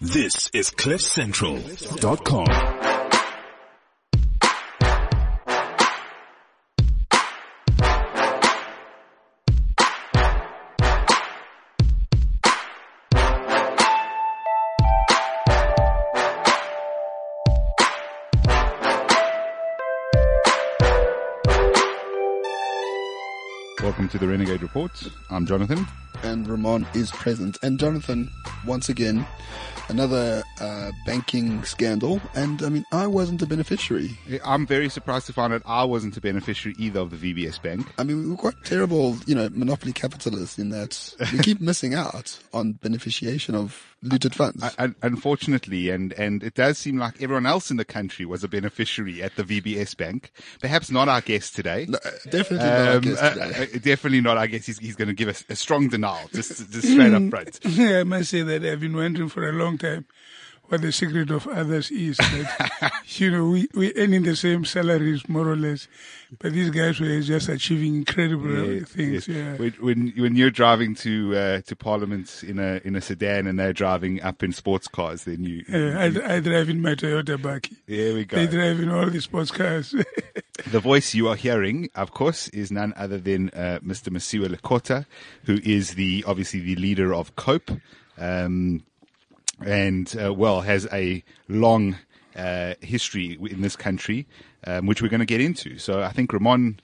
This is CliffCentral.com. Welcome to the Renegade Report. I'm Jonathan. and Roman is present. And Jonathan, once again, another uh, banking scandal. And I mean, I wasn't a beneficiary. I'm very surprised to find out I wasn't a beneficiary either of the VBS Bank. I mean, we were quite terrible, you know, monopoly capitalists in that we keep missing out on beneficiation of looted funds. Un- unfortunately, and, and it does seem like everyone else in the country was a beneficiary at the VBS Bank. Perhaps not our guest today. No, definitely not our Um, guest uh, today. uh, definitely not. I guess he's, he's going to give us a strong denial, just, just straight up front. yeah, I must say that I've been wondering for a long time what the secret of others is. That, you know, we, we earning the same salaries more or less, but these guys were just achieving incredible Yes, things. yes. Yeah. When, when you're driving to uh, to Parliament in a in a sedan and they're driving up in sports cars, then you. Uh, I, I drive in my Toyota Baki. there we go. They drive in all the sports cars. The voice you are hearing, of course, is none other than uh, Mr. Mosiuoa Lekota, who is the obviously the leader of COPE, um, and uh, well has a long uh, history in this country, um, which we're going to get into. So I think Roman,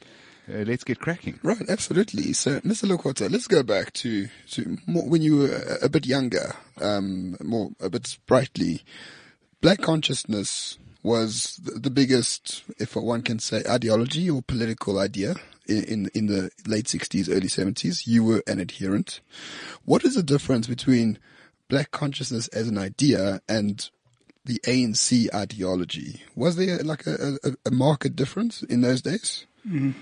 uh, let's get cracking. Right, absolutely. So, Mr. Lekota, let's go back to, to more, when you were a, bit younger, um, more, a bit sprightly. Black consciousness was the, biggest, if one can say, ideology or political idea in, in, in the late 60s, early 70s. You were an adherent. What is the difference between black consciousness as an idea and the ANC ideology? Was there like a, a, a market difference in those days? Uh,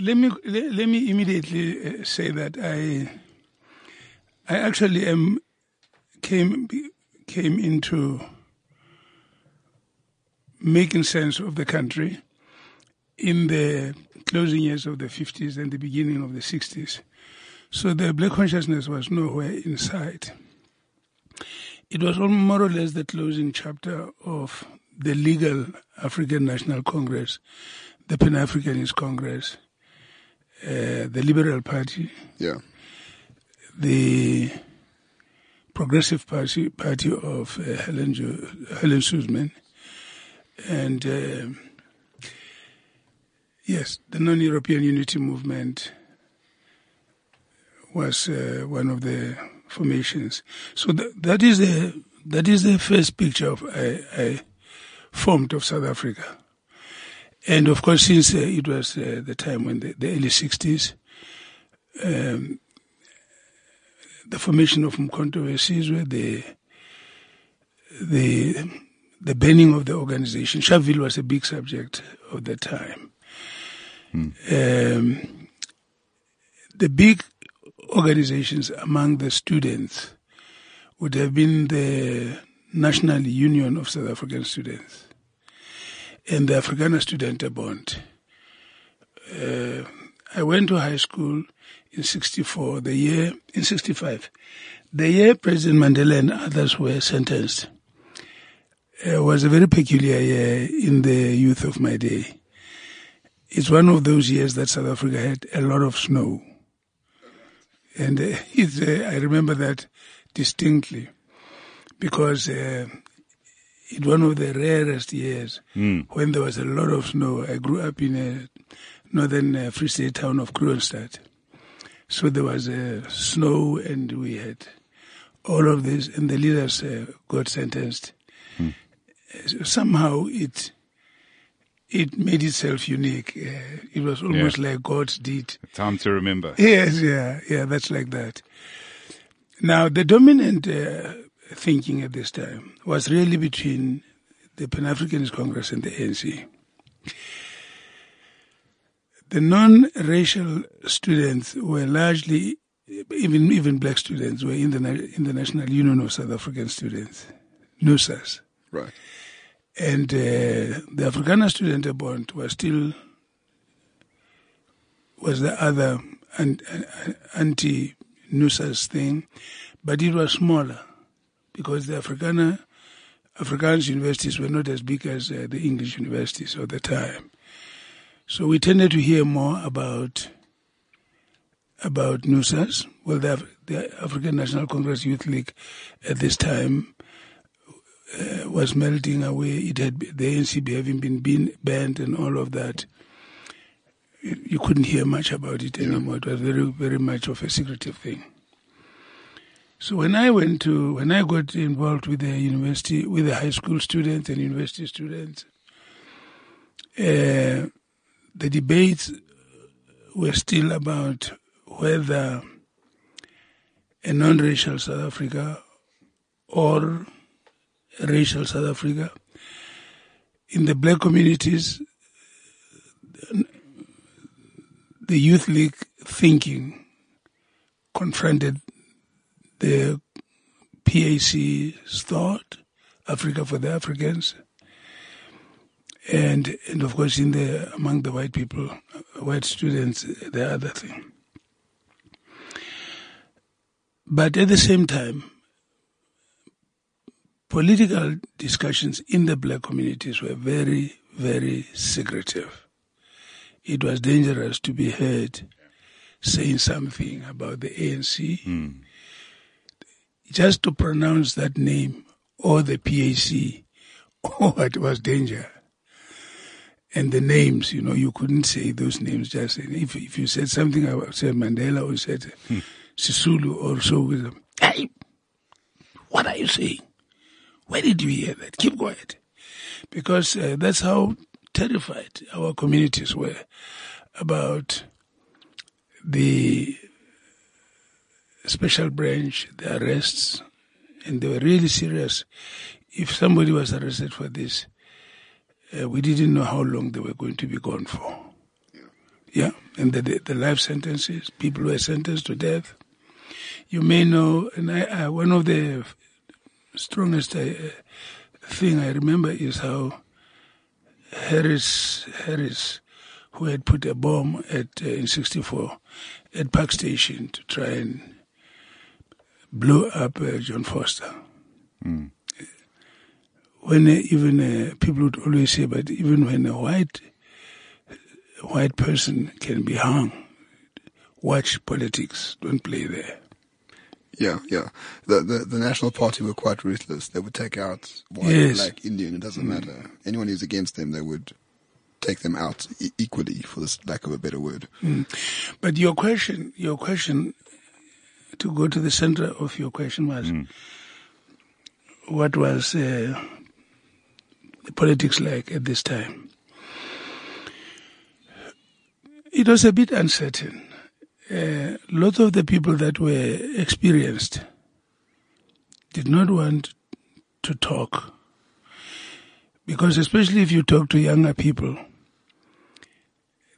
let me let, let me immediately uh, say that I I actually am came came into making sense of the country in the closing years of the 50s and the beginning of the 60s. So the black consciousness was nowhere in sight. It was all more or less the closing chapter of the legal African National Congress, the Pan Africanist Congress, uh, the Liberal Party, Yeah. the Progressive Party, party of uh, Helen, jo- Helen Suzman, and uh, yes, the non-European Unity Movement was uh, one of the formations. So th- that is the that is the first picture of I, I formed of South Africa. And of course, since uh, it was uh, the time when the, the early 60s, um, the formation of Mkhonto Wesizwe, the the the banning of the organization. Sharpeville was a big subject of the time. Um, the big organizations among the students would have been the National Union of South African Students and the Afrikaner Studenten Bond. Uh, I went to high school in 64, the year, in 65, the year President Mandela and others were sentenced. Uh, was a very peculiar year in the youth of my day. It's one of those years that South Africa had a lot of snow. And uh, uh, I remember that distinctly because uh, it one of the rarest years when there was a lot of snow. I grew up in a northern uh, Free State town of Kroonstad. So there was uh, snow and we had all of this and the leaders uh, got sentenced. Uh, Somehow it it made itself unique. Uh, it was almost like God's deed. Time to remember. Yes, yeah, yeah, that's like that. Now, the dominant uh, thinking at this time was really between the Pan Africanist Congress and the ANC. The non-racial students were largely, even even black students, were in the in the National Union of South African Students, NUSAS, Right. And uh, the Afrikaner Student Bond was still was the other an, an, anti-NUSAS thing, but it was smaller because the Afrikaner, Afrikaans universities were not as big as uh, the English universities of the time. So we tended to hear more about about NUSAS. Well, the, the African National Congress Youth League at this time uh, was melting away. It had the ANC having been, been banned and all of that. You couldn't hear much about it anymore. It was very, very much of a secretive thing. So when I went to, when I got involved with the university, with the high school students and university students, uh, the debates were still about whether a non-racial South Africa or racial South Africa. In the black communities, the Youth League thinking confronted the PAC's thought, Africa for the Africans, and and of course in the among the white people, white students, the other thing. But at the same time, political discussions in the black communities were very, very secretive. It was dangerous to be heard saying something about the ANC. Hmm. Just to pronounce that name or the PAC, oh, it was danger. And the names, you know, you couldn't say those names just if if you said something about said Mandela or said Sisulu or so, with hey, what are you saying? Where did you hear that? Keep quiet. Because uh, that's how terrified our communities were about the special branch, the arrests, and they were really serious. If somebody was arrested for this, uh, we didn't know how long they were going to be gone for. Yeah, and the, the, the life sentences, people were sentenced to death. You may know, and I, I, one of the strongest uh, thing I remember is how Harris Harris, who had put a bomb at uh, in '64 at Park Station to try and blow up uh, John Vorster. When uh, even uh, people would always say, but even when a white a white person can be hung, watch politics, don't play there. Yeah, yeah. The, the the National Party were quite ruthless. They would take out white, Yes. black, Indian. It doesn't mm. matter. Anyone who's against them, they would take them out e- equally, for this lack of a better word. Mm. But your question, your question, to go to the center of your question was, mm. what was uh, the politics like at this time? It was a bit uncertain. A lot of the people that were experienced did not want to talk because, especially if you talk to younger people,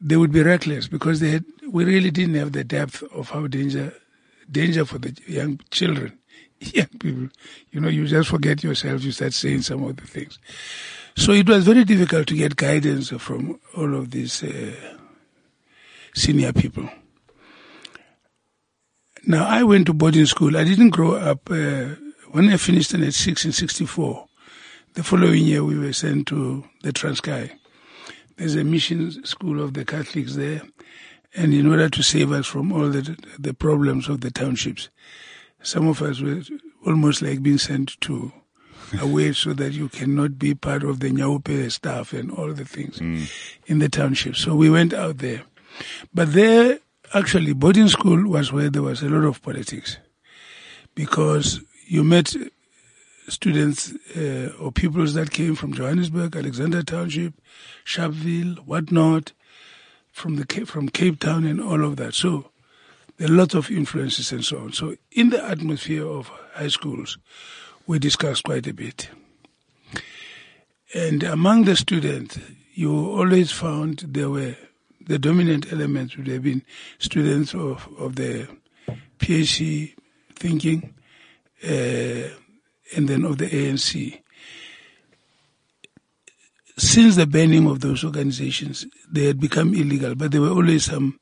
they would be reckless because they had, we really didn't have the depth of how danger danger for the young children, young people. You know, you just forget yourself. You start saying some of the things. So it was very difficult to get guidance from all of these uh, senior people. Now I went to boarding school. I didn't grow up uh, when I finished in at six in '64. The following year, we were sent to the Transkei. There's a mission school of the Catholics there, and in order to save us from all the the problems of the townships, some of us were almost like being sent to away so that you cannot be part of the Nyaupe staff and all the things in the township. So we went out there. But there, actually, boarding school was where there was a lot of politics because you met students uh, or pupils that came from Johannesburg, Alexander Township, Sharpeville, whatnot, from the from Cape Town and all of that. So there are lots of influences and so on. So in the atmosphere of high schools, we discussed quite a bit. And among the students, you always found there were the dominant elements would have been students of, of the PAC thinking, uh, and then of the ANC. Since the banning of those organizations, they had become illegal, but there were always some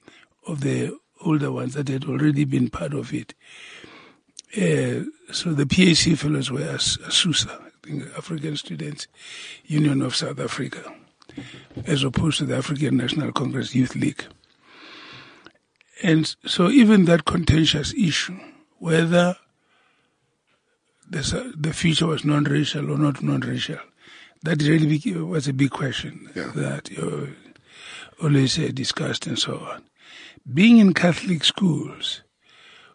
of the older ones that had already been part of it. Uh, so the PAC fellows were As- ASUSA, African Students Union of South Africa, as opposed to the African National Congress Youth League. And so even that contentious issue, whether the, the future was non-racial or not non-racial, that really was a big question Yeah. that uh, always discussed and so on. Being in Catholic schools,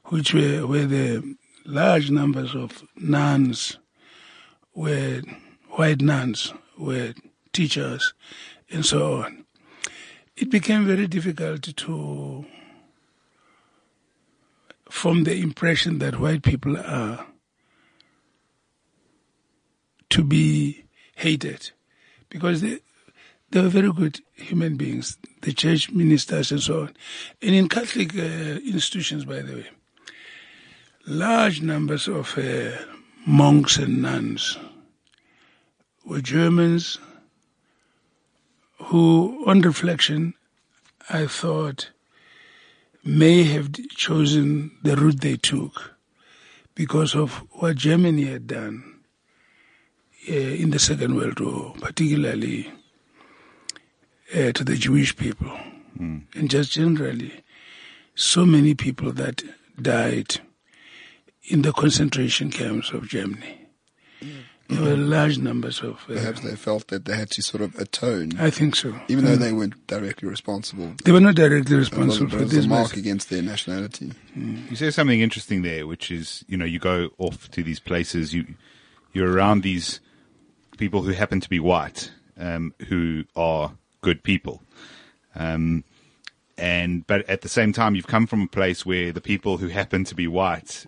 which were where the large numbers of nuns were white nuns were teachers and so on, it became very difficult to form the impression that white people are to be hated because they, they were very good human beings, the church ministers and so on. And in Catholic uh, institutions, by the way, large numbers of uh, monks and nuns were Germans who, on reflection, I thought may have chosen the route they took because of what Germany had done uh, in the Second World War, particularly uh, to the Jewish people, and just generally, so many people that died in the concentration camps of Germany. There were large numbers of. Uh, Perhaps they felt that they had to sort of atone, I think so. even though they weren't directly responsible. They were not directly responsible for was this. mark against their nationality. You say something interesting there, which is, you know, you go off to these places, you, you're around these people who happen to be white, um, who are good people. Um, and, but at the same time, you've come from a place where the people who happen to be white,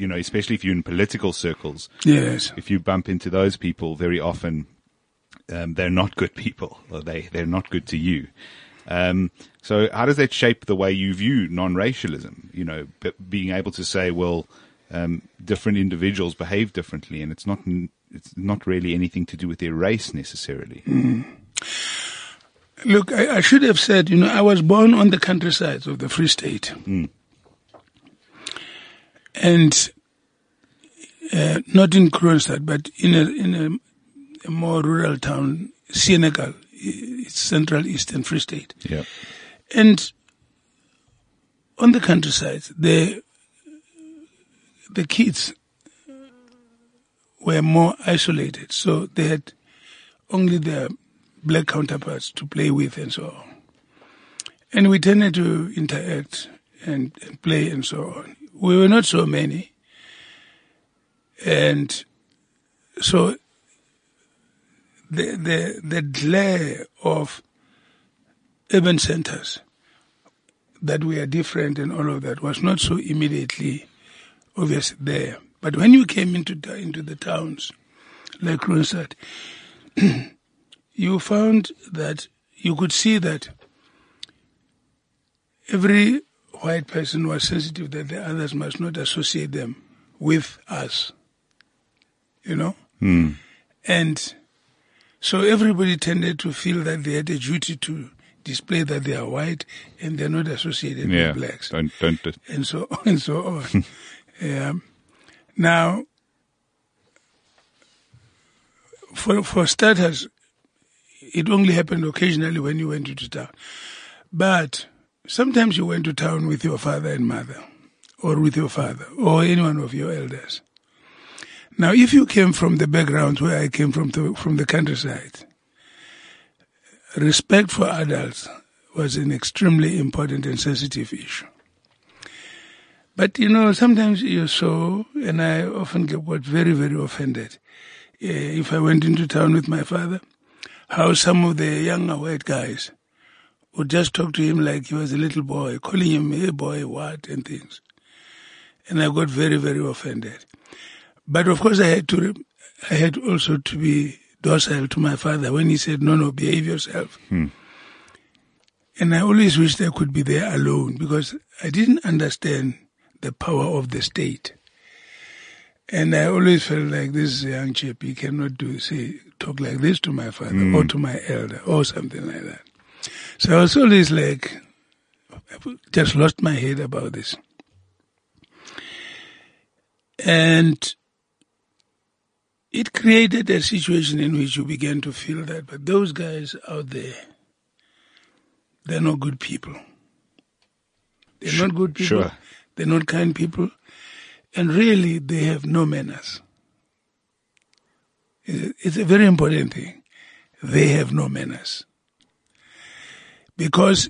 you know, especially if you're in political circles, Yes. if you bump into those people very often, um, they're not good people, or they, they're not good to you. Um, so how does that shape the way you view non-racialism? You know, b- being able to say, well, um, different individuals behave differently, and it's not it's not really anything to do with their race necessarily. Look, I, I should have said, you know, I was born on the countryside of the Free State. And uh, not in Kroonstad, but in a, in a, a more rural town, Senekal, it's Central Eastern Free State. Yeah. And on the countryside, the the kids were more isolated, so they had only their black counterparts to play with and so on. And we tended to interact and, and play and so on. We were not so many. And so the, the, the glare of urban centers that we are different and all of that was not so immediately obvious there. But when you came into into the towns like Kroonstad, you found that you could see that every white person was sensitive that the others must not associate them with us. You know? And so everybody tended to feel that they had a duty to display that they are white and they're not associated Yeah. with blacks Don't don't. do- and so on and so on. um, now, for for starters, it only happened occasionally when you went into town, but sometimes you went to town with your father and mother, or with your father, or any one of your elders. Now, if you came from the background where I came from, to, from the countryside, respect for adults was an extremely important and sensitive issue. But you know, sometimes you saw, and I often got very, very offended. Uh, if I went into town with my father, how some of the younger white guys would just talk to him like he was a little boy, calling him, hey boy, what, and things. And I got very, very offended. But of course I had to, I had also to be docile to my father when he said, no, no, behave yourself. Hmm. And I always wished I could be there alone because I didn't understand the power of the state. And I always felt like this is a young chap, he cannot do, say, talk like this to my father hmm. or to my elder or something like that. So I was always like, I just lost my head about this. And it created a situation in which you began to feel that, but those guys out there, they're not good people. They're not good people. sure. They're not kind people. And really, they have no manners. It's a very important thing. They have no manners. Because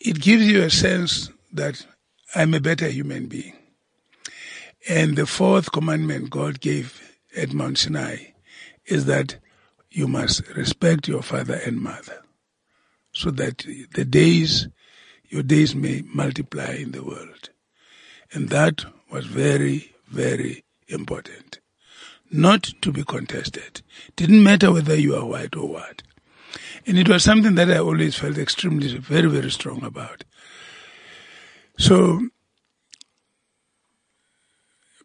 it gives you a sense that I'm a better human being. And the fourth commandment God gave at Mount Sinai is that you must respect your father and mother so that the days, your days may multiply in the world. And that was very, very important. Not to be contested. Didn't matter whether you are white or what. And it was something that I always felt extremely, very, very strong about. So,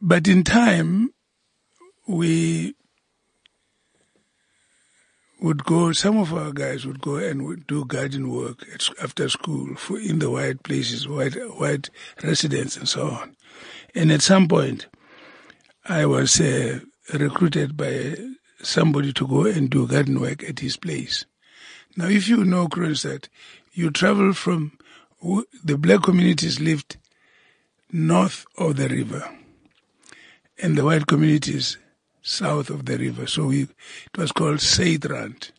but in time, we would go, some of our guys would go and would do garden work at, after school for, in the white places, white, white residents and so on. And at some point, I was uh, recruited by somebody to go and do garden work at his place. Now, if you know Kroonstad, you travel from the black communities lived north of the river, and the white communities south of the river. So we, it was called Seidrand.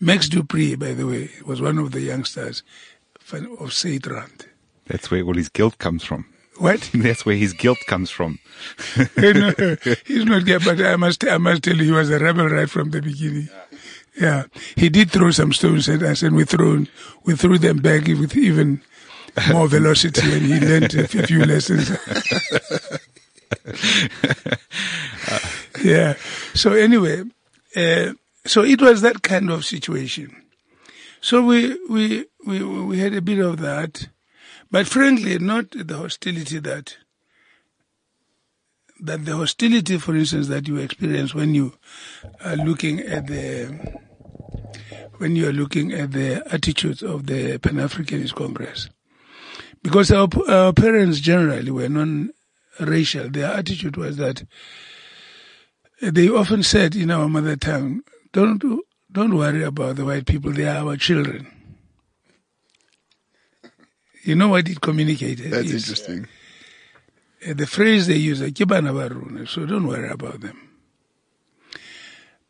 Max du Preez, by the way, was one of the youngsters of Seidrand. That's where all his guilt comes from. What? That's where his guilt comes from. no, he's not gay, but I must, I must tell you, he was a rebel right from the beginning. Yeah, he did throw some stones at us, and we threw, we threw them back with even more velocity, and he learned a few lessons. yeah. So anyway, uh, so it was that kind of situation. So we we we we had a bit of that, but frankly, not the hostility that that the hostility, for instance, that you experience when you are looking at the when you are looking at the attitudes of the Pan Africanist Congress, because our our parents generally were non-racial. Their attitude was that they often said in our mother tongue, "Don't don't worry about the white people; they are our children." You know what it communicated? That's is- interesting. Uh, the phrase they use, "Ke bana ba so don't worry about them.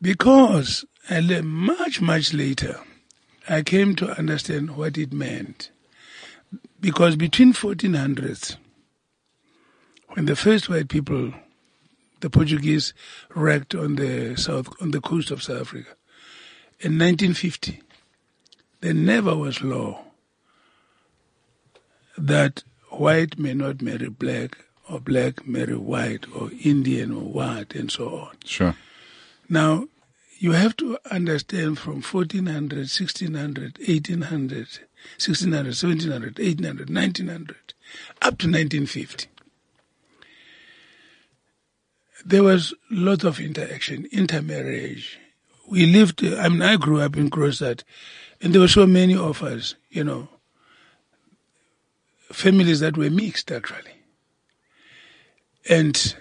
Because much, much later, I came to understand what it meant. Because between 1400s, when the first white people, the Portuguese, wrecked on the south, on the coast of South Africa, in 1950, there never was law that white may not marry black or black marry white or Indian or what and so on. Sure. Now, you have to understand from 1400, 1600, 1800, 1600, 1700, 1800, 1900, up to 1950. There was lots of interaction, intermarriage. We lived, I mean, I grew up in Kroonstad, and there were so many of us, you know, families that were mixed actually. And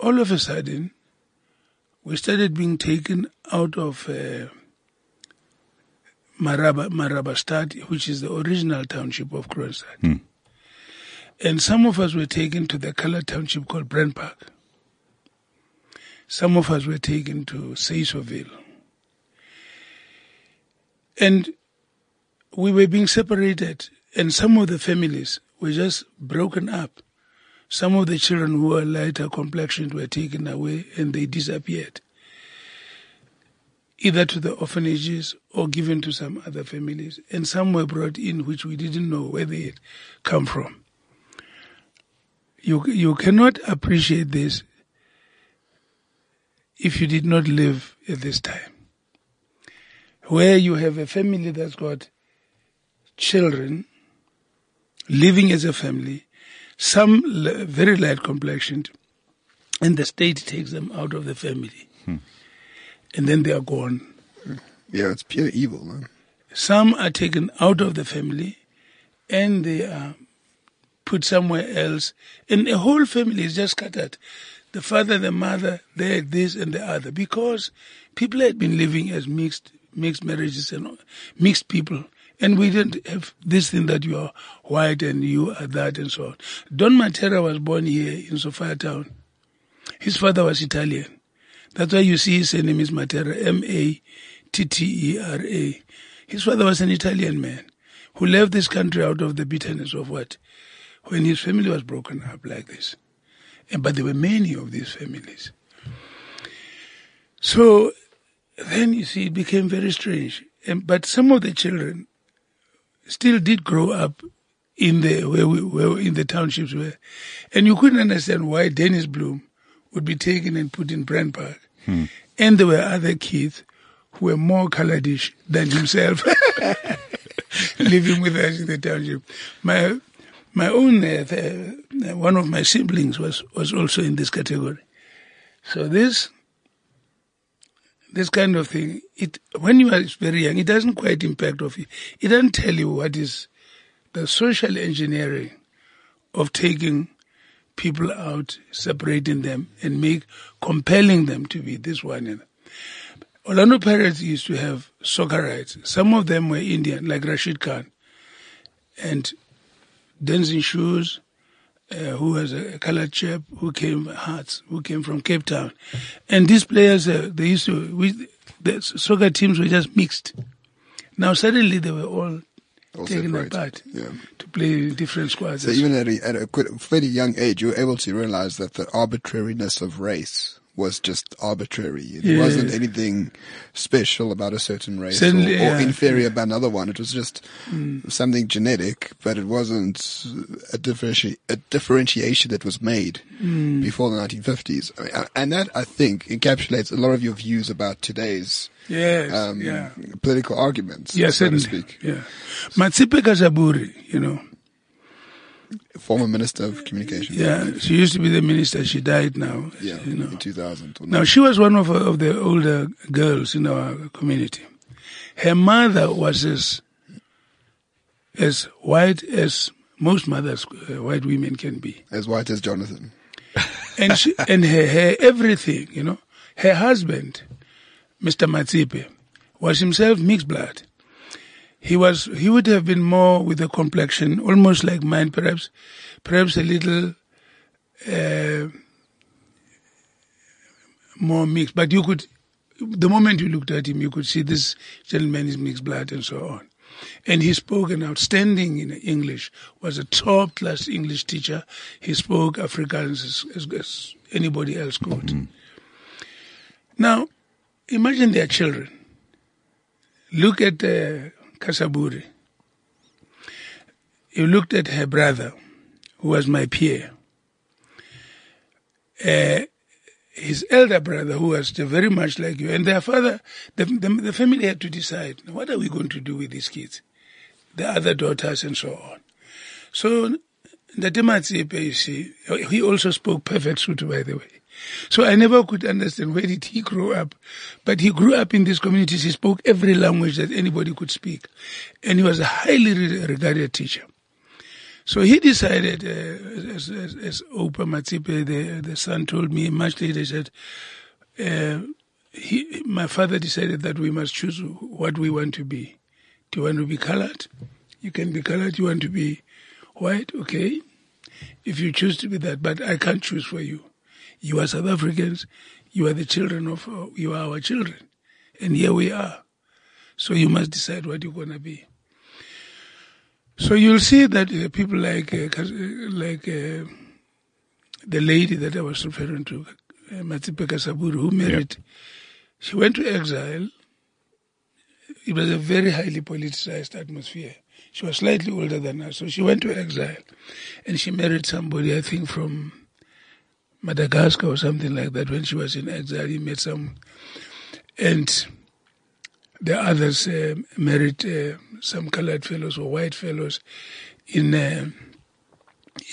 all of a sudden, we started being taken out of uh, Maraba, Marabastad, which is the original township of Kroonstad. And some of us were taken to the colored township called Brent Park. Some of us were taken to Seeisoville. And we were being separated, and some of the families were just broken up. Some of the children who were lighter complexioned were taken away and they disappeared, either to the orphanages or given to some other families. And some were brought in which we didn't know where they had come from. You, you cannot appreciate this if you did not live at this time, where you have a family that's got children living as a family, some l- very light complexioned, and the state takes them out of the family. Hmm. And then they are gone. Yeah, it's pure evil, man. Some are taken out of the family and they are put somewhere else, and the whole family is just scattered. The father, the mother, they this and the other, because people had been living as mixed mixed marriages and mixed people. And we didn't have this thing that you are white and you are that and so on. Don Mattera was born here in Sophiatown. His father was Italian. That's why you see his name is Mattera, M-A-T-T-E-R-A. His father was an Italian man who left this country out of the bitterness of what? When his family was broken up like this. And, but there were many of these families. So then you see it became very strange. And, but some of the children still did grow up in the where we where in the townships where, and you couldn't understand why Dennis Bloom would be taken and put in Brent Park, Hmm. and there were other kids who were more coloredish than himself living with us in the township. My my own uh, uh, one of my siblings was was also in this category. So this this kind of thing, it when you are very young, it doesn't quite impact of you. It doesn't tell you what is the social engineering of taking people out, separating them, and make compelling them to be this one. And Orlando Pirates used to have Soccerites. Some of them were Indian, like Rashid Khan, and dancing Shoes, uh, who was a colored chap who came Hearts, who came from Cape Town, and these players uh, they used to we, the soccer teams were just mixed. Now suddenly they were all, All taken separated. apart Yeah. to play different squads. So even at a, at a fairly young age, you were able to realize that the arbitrariness of race was just arbitrary. There wasn't anything special about a certain race or, Certainly, or yeah. inferior about another one. It was just Mm. something genetic, but it wasn't a, differenti- a differentiation that was made Mm. before the 1950s. I mean, uh, and that, I think, encapsulates a lot of your views about today's yes, um, yeah. political arguments, Yes, so to certainly. speak. Yeah. Matsepe Casaburri, you know, Former Minister of communication. yeah, she used to be the minister. She died now. Yeah, You know. in 2000. Now she was one of, of the older girls in our community. Her mother was as as white as most mothers, uh, white women can be, as white as Jonathan. and she, and her, her everything, you know. Her husband, Mr. Matsepe, was himself mixed blood. He was he would have been more with a complexion almost like mine, perhaps, perhaps a little. Uh, more mixed, but you could, the moment you looked at him, you could see this gentleman is mixed blood and so on. And he spoke an outstanding in English, was a top class English teacher. He spoke Afrikaans as, as, as anybody else could. Now, imagine their children. Look at uh, Casaburri. You looked at her brother, who was my peer. Uh, his elder brother, who was very much like you, and their father, the, the, the family had to decide, what are we going to do with these kids? The other daughters and so on. So, Ndate you see, he also spoke perfect Sotho, by the way. So I never could understand where did he grow up. But he grew up in these communities. He spoke every language that anybody could speak. And he was a highly regarded teacher. So he decided, uh, as, as, as Opa Matsepe, the, the son told me much later, he said, uh, he, my father decided that we must choose what we want to be. Do you want to be colored? You can be colored. You want to be white? Okay. If you choose to be that, but I can't choose for you. You are South Africans. You are the children of, uh, you are our children. And here we are. So you must decide what you're going to be. So you'll see that uh, people like uh, uh, like uh, the lady that I was referring to, uh, Casaburri, who married, she went to exile. It was a very highly politicized atmosphere. She was slightly older than us, so she went to exile, and she married somebody I think from Madagascar or something like that. When she was in exile, he met some, and the others uh, married uh, some colored fellows or white fellows in uh,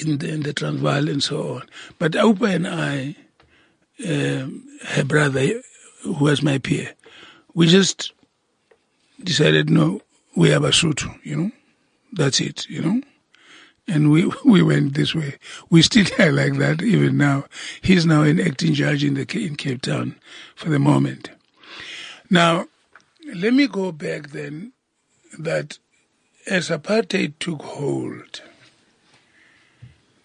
in, the, in the Transvaal and so on. But Aupa and I, um her brother, who was my peer, we just decided no, we are Basotho, you know, that's it, you know. And we we went this way. We still are like that even now. He's now an acting judge in the in Cape Town for the moment. Now, let me go back then. That as apartheid took hold,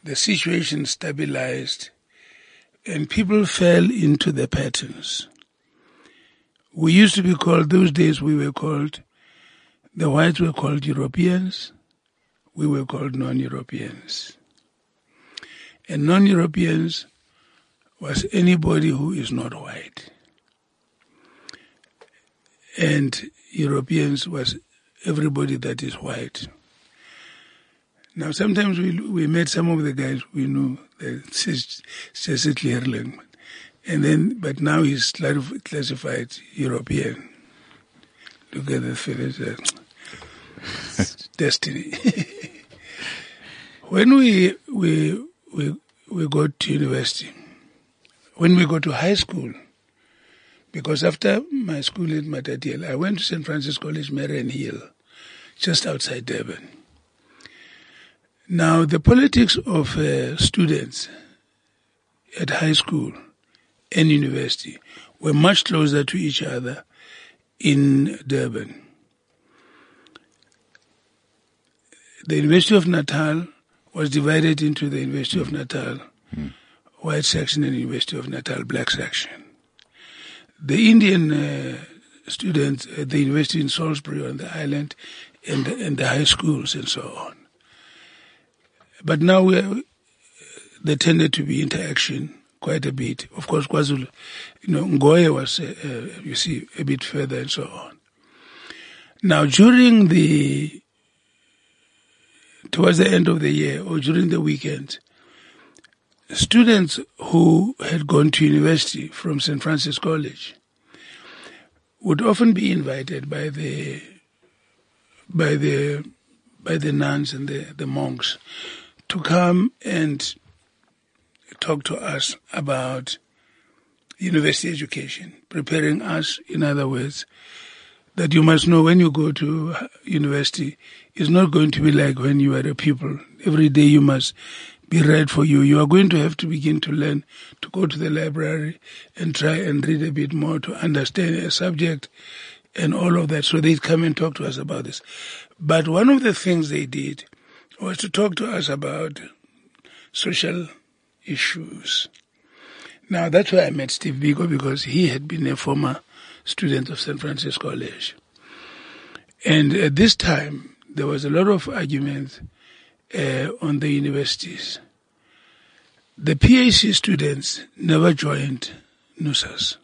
the situation stabilized, and people fell into the patterns. We used to be called those days. We were called the whites were called Europeans we were called non-Europeans. And non-Europeans was anybody who is not white. And Europeans was everybody that is white. Now, sometimes we we met some of the guys we knew, Cecil Clearling, and then, but now he's classified European. Look at the fellows. Uh, destiny. when we, we, we, we got to university, when we go to high school, because after my school at Matatiele, I went to St. Francis College, Mariannhill, just outside Durban. Now, the politics of uh, students at high school and university were much closer to each other in Durban. the University of Natal was divided into the University of Natal mm. white section and University of Natal black section. The Indian uh, students at the university in Salisbury on the island and, and the high schools and so on. But now we are, there tended to be interaction quite a bit. Of course, KwaZulu, you know, Ngoye was, uh, uh, you see, a bit further and so on. Now, during the towards the end of the year or during the weekend, students who had gone to university from St. Francis College would often be invited by the by the by the nuns and the, the monks to come and talk to us about university education, preparing us, in other words, that you must know when you go to university, it's not going to be like when you are a pupil. Every day you must be read for you. You are going to have to begin to learn to go to the library and try and read a bit more to understand a subject and all of that. So they come and talk to us about this. But one of the things they did was to talk to us about social issues. Now that's why I met Steve Biko because he had been a former student of St. Francis College. And at this time, there was a lot of argument uh, on the universities. The PAC students never joined NUSAS,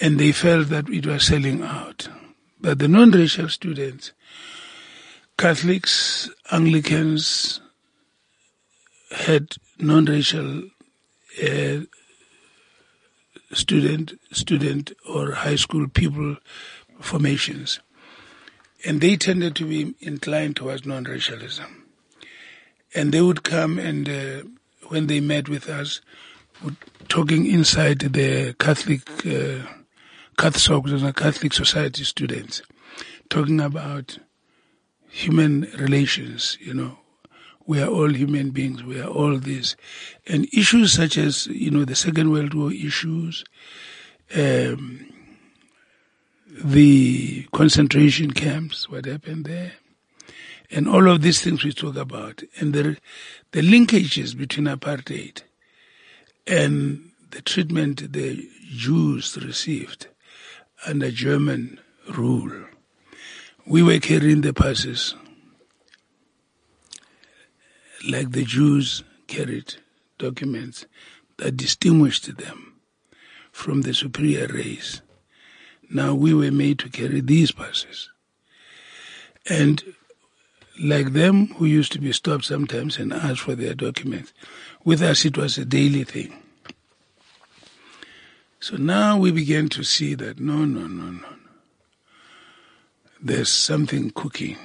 and they felt that it was selling out. But the non-racial students, Catholics, Anglicans, had non-racial uh, student, student or high school people formations. And they tended to be inclined towards non-racialism. And they would come and, uh, when they met with us, talking inside the Catholic, uh, Catholic, Catholic society students, talking about human relations, you know, we are all human beings. We are all this. And issues such as, you know, the Second World War issues, um, the concentration camps, what happened there, and all of these things we talk about, and the, the linkages between apartheid and the treatment the Jews received under German rule. We were carrying the passes like the Jews carried documents that distinguished them from the superior race. Now we were made to carry these passes. And like them who used to be stopped sometimes and asked for their documents, with us it was a daily thing. So now we began to see that no, no, no, no. There's something cooking.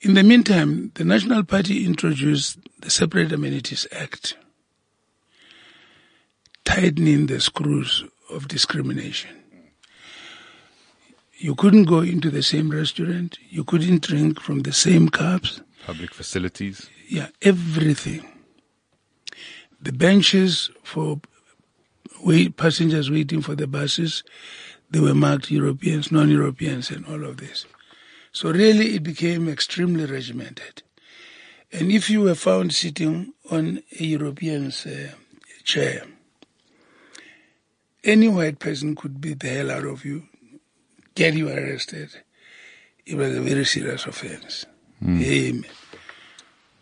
In the meantime, the National Party introduced the Separate Amenities Act, tightening the screws of discrimination. You couldn't go into the same restaurant. You couldn't drink from the same cups. Public facilities. Yeah, everything. The benches for wait, passengers waiting for the buses, they were marked Europeans, non-Europeans, and all of this. So really, it became extremely regimented. And if you were found sitting on a European's uh, chair, any white person could beat the hell out of you, get you arrested. It was a very serious offense. Hmm. Amen.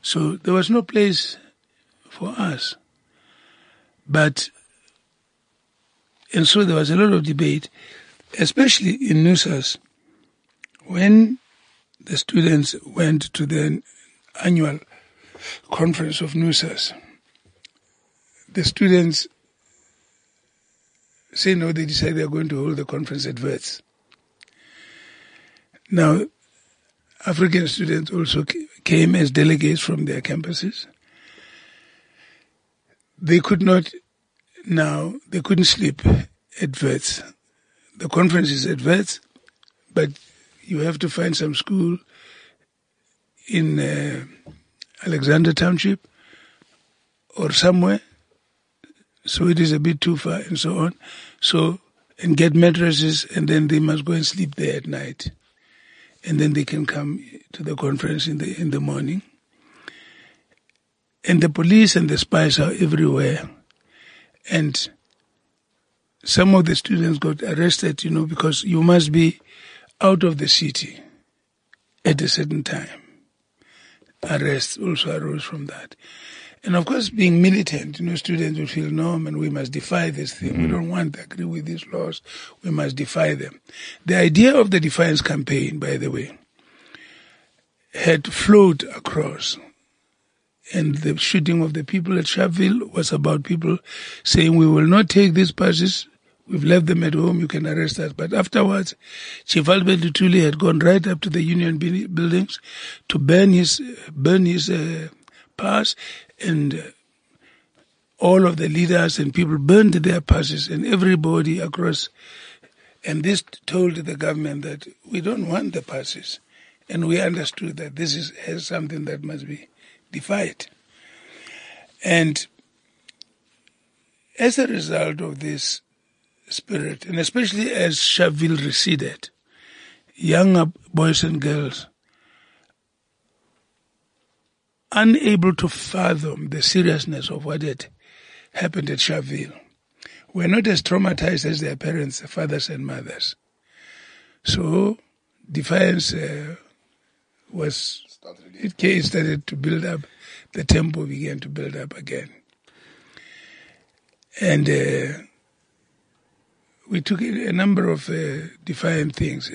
So there was no place for us. But, and so there was a lot of debate, especially in NUSAS, when the students went to the annual conference of NUSAS. The students say no, they decide they are going to hold the conference at Wits. Now, African students also came as delegates from their campuses. They could not now, they couldn't sleep at Wits. The conference is at Wits, but you have to find some school in uh, Alexandra Township or somewhere. So it is a bit too far and so on. So, and get mattresses and then they must go and sleep there at night. And then they can come to the conference in the, in the morning. And the police and the spies are everywhere. And some of the students got arrested, you know, because you must be out of the city at a certain time. Arrests also arose from that. And of course, being militant, you know, students will feel, no, man, we must defy this thing. We don't want to agree with these laws. We must defy them. The idea of the defiance campaign, by the way, had flowed across. And the shooting of the people at Sharpeville was about people saying, we will not take these passes. We've left them at home. You can arrest us. But afterwards, Chief Albert Lutuli had gone right up to the union buildings to burn his, burn his, uh, pass and uh, all of the leaders and people burned their passes and everybody across. And this told the government that we don't want the passes. And we understood that this is something that must be defied. And as a result of this spirit, and especially as Sharpeville receded, younger boys and girls unable to fathom the seriousness of what had happened at Sharpeville, were not as traumatized as their parents, fathers and mothers. So defiance uh, was it came started to build up. The tempo began to build up again, and uh, we took a a number of uh, defiant things.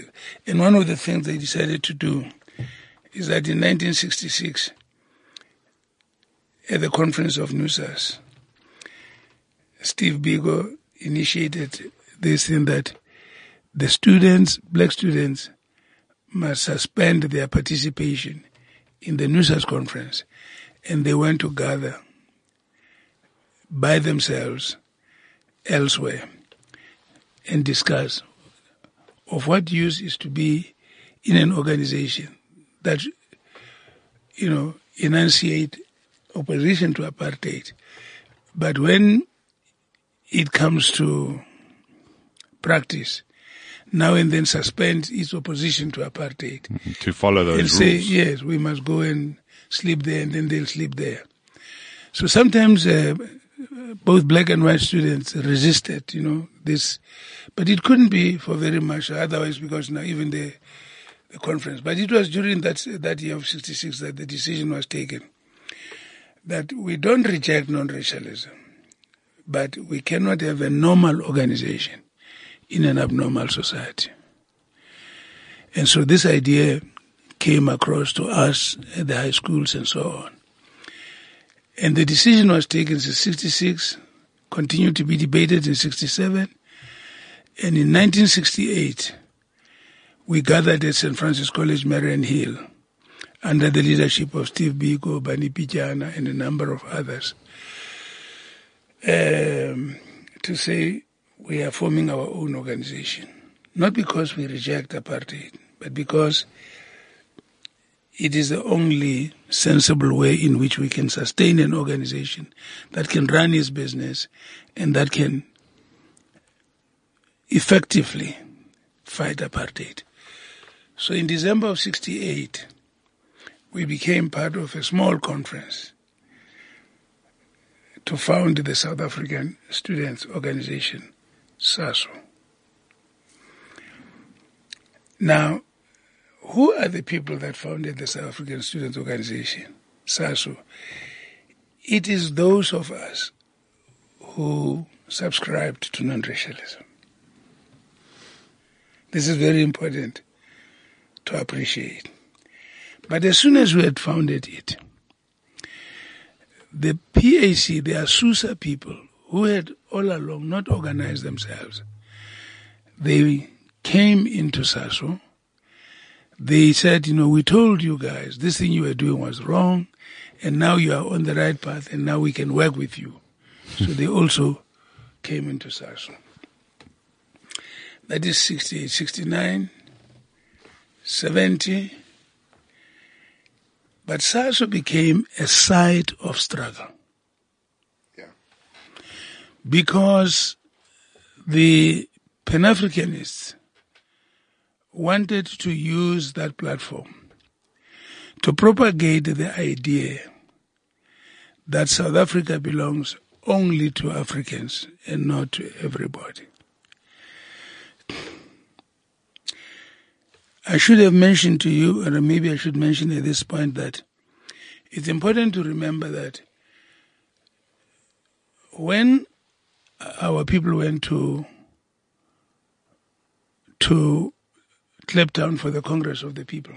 And one of the things they decided to do is that in 1966 at the conference of NUSAS, Steve Biko initiated this in that the students, black students, must suspend their participation in the NUSAS conference and they went to gather by themselves elsewhere and discuss of what use is to be in an organization that, you know, enunciate opposition to apartheid. But when it comes to practice, now and then suspend its opposition to apartheid To follow those and rules. say, yes, we must go and sleep there, and then they'll sleep there. So sometimes uh, both black and white students resisted, you know, this, but it couldn't be for very much otherwise because now even the, the conference, but it was during that, that year of 66 that the decision was taken that we don't reject non-racialism, but we cannot have a normal organization in an abnormal society. And so this idea came across to us at the high schools and so on. And the decision was taken in 66, continued to be debated in 67, and in 1968, we gathered at St. Francis College, Mariannhill, under the leadership of Steve Biko, Barney Pityana, and a number of others, um, to say we are forming our own organization. Not because we reject apartheid, but because it is the only sensible way in which we can sustain an organization that can run its business and that can effectively fight apartheid. So in December of 68, we became part of a small conference to found the South African Students Organization, SASO. Now, who are the people that founded the South African Students Organization, SASO? It is those of us who subscribed to non-racialism. This is very important to appreciate. But as soon as we had founded it, the PAC, the Asusa people, who had all along not organized themselves, they came into SASO. They said, you know, we told you guys this thing you were doing was wrong, and now you are on the right path, and now we can work with you. so they also came into SASO. That is 68, 69, 70. But SASO became a site of struggle. Yeah. Because the Pan Africanists wanted to use that platform to propagate the idea that South Africa belongs only to Africans and not to everybody. I should have mentioned to you, or maybe I should mention at this point, that it's important to remember that when our people went to to Kliptown for the Congress of the People,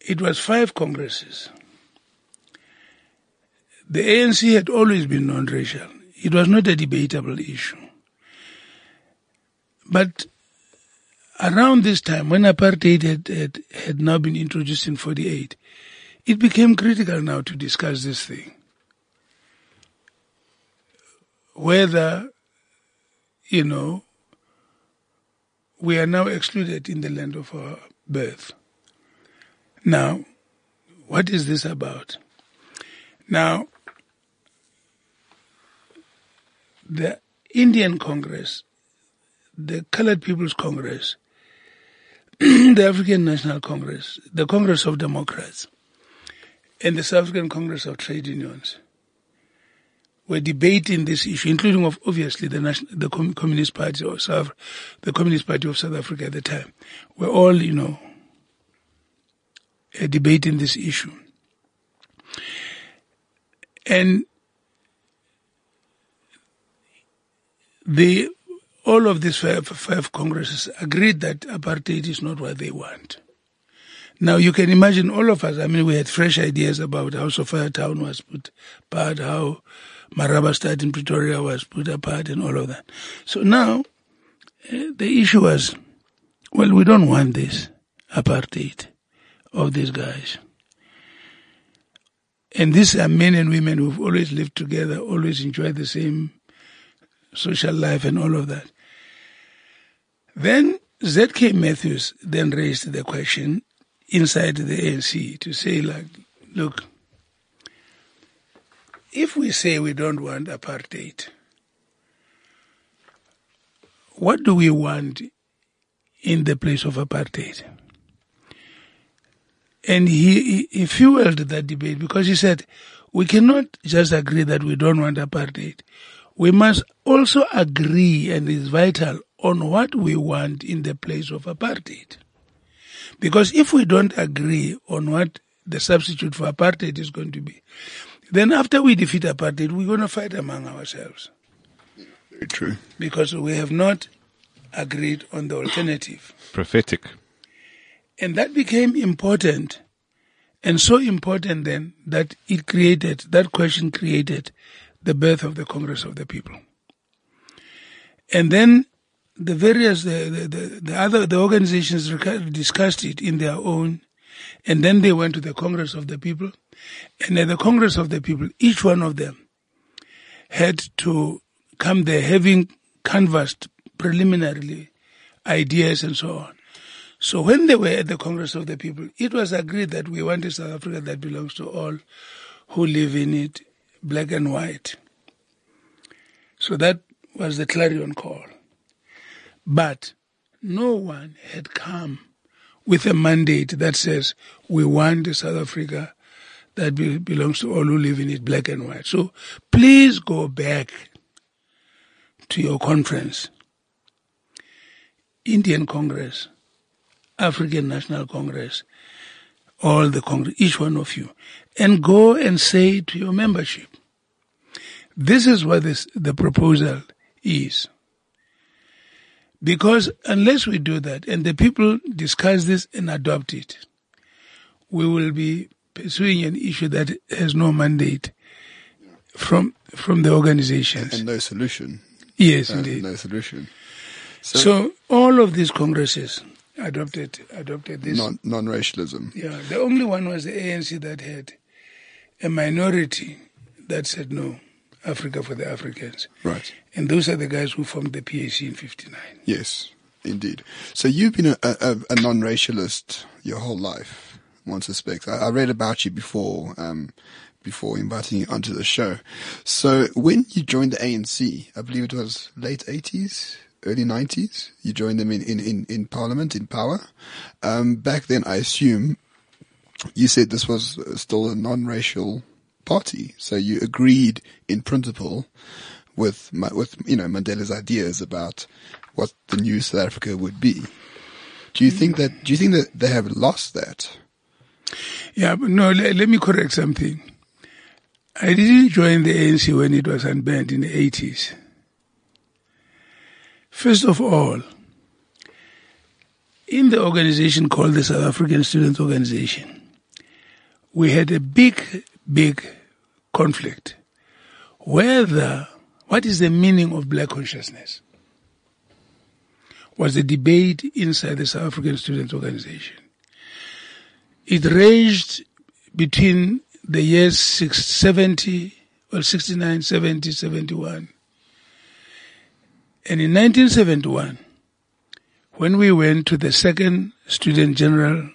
it was five congresses. The ANC had always been non-racial. It was not a debatable issue. But around this time, when apartheid had, had, had now been introduced in 48, it became critical now to discuss this thing. Whether, you know, we are now excluded in the land of our birth. Now, what is this about? Now, the Indian Congress, the Colored People's Congress, the African National Congress, the Congress of Democrats, and the South African Congress of Trade Unions were debating this issue, including of obviously the National, the Communist Party of South, the Communist Party of South Africa at the time, were all, you know, uh, debating this issue. And the all of these five, five congresses agreed that apartheid is not what they want. Now you can imagine all of us. I mean, we had fresh ideas about how Sophiatown was put apart, how Marabastad in Pretoria was put apart, and all of that. So now uh, the issue was, well, we don't want this apartheid of these guys. And these are men and women who've always lived together, always enjoyed the same social life and all of that. Then ZK Matthews then raised the question inside the ANC to say like, look, if we say we don't want apartheid, what do we want in the place of apartheid? And he, he, fueled that debate because he said, we cannot just agree that we don't want apartheid we must also agree, and it's vital, on what we want in the place of apartheid. Because if we don't agree on what the substitute for apartheid is going to be, then after we defeat apartheid, we're going to fight among ourselves. Very true. Because we have not agreed on the alternative. Prophetic. And that became important. And so important then that it created, that question created the birth of the Congress of the People. And then the various, the, the, the, the other, the organizations discussed it in their own, and then they went to the Congress of the People. And at the Congress of the People, each one of them had to come there having canvassed preliminarily ideas and so on. So when they were at the Congress of the People, it was agreed that we want a South Africa that belongs to all who live in it, black and white. So that was the clarion call. But no one had come with a mandate that says we want South Africa that be, belongs to all who live in it, black and white. So please go back to your conference, Indian Congress, African National Congress, all the Congress, each one of you, and go and say to your membership, this is what this, the proposal is. Because unless we do that and the people discuss this and adopt it, we will be pursuing an issue that has no mandate from from the organizations. And no solution. Yes, Uh, indeed. no solution. So, all of these congresses adopted adopted this. Non non-racialism. Yeah, the only one was the ANC that had a minority that said no, Africa for the Africans, Right. and those are the guys who formed the PAC in '59. Yes, indeed. So you've been a, a, a non-racialist your whole life, one suspects. I, I read about you before, um, before inviting you onto the show. So when you joined the ANC, I believe it was late 80s, early 90s, you joined them in, in, in, in parliament, in power. Um, back then, I assume you said this was still a non-racial party. So you agreed in principle with, with, you know, Mandela's ideas about what the new South Africa would be. Do you think that, do you think that they have lost that? Yeah, no, let, let me correct something. I didn't join the ANC when it was unbanned in the 80s. First of all, in the organization called the South African Student Organization, we had a big, big conflict. Whether, what is the meaning of black consciousness? Was the debate inside the South African Student Organization. It ranged between the years 6, 70, well, 69, 70, 71. And in 1971, when we went to the second student general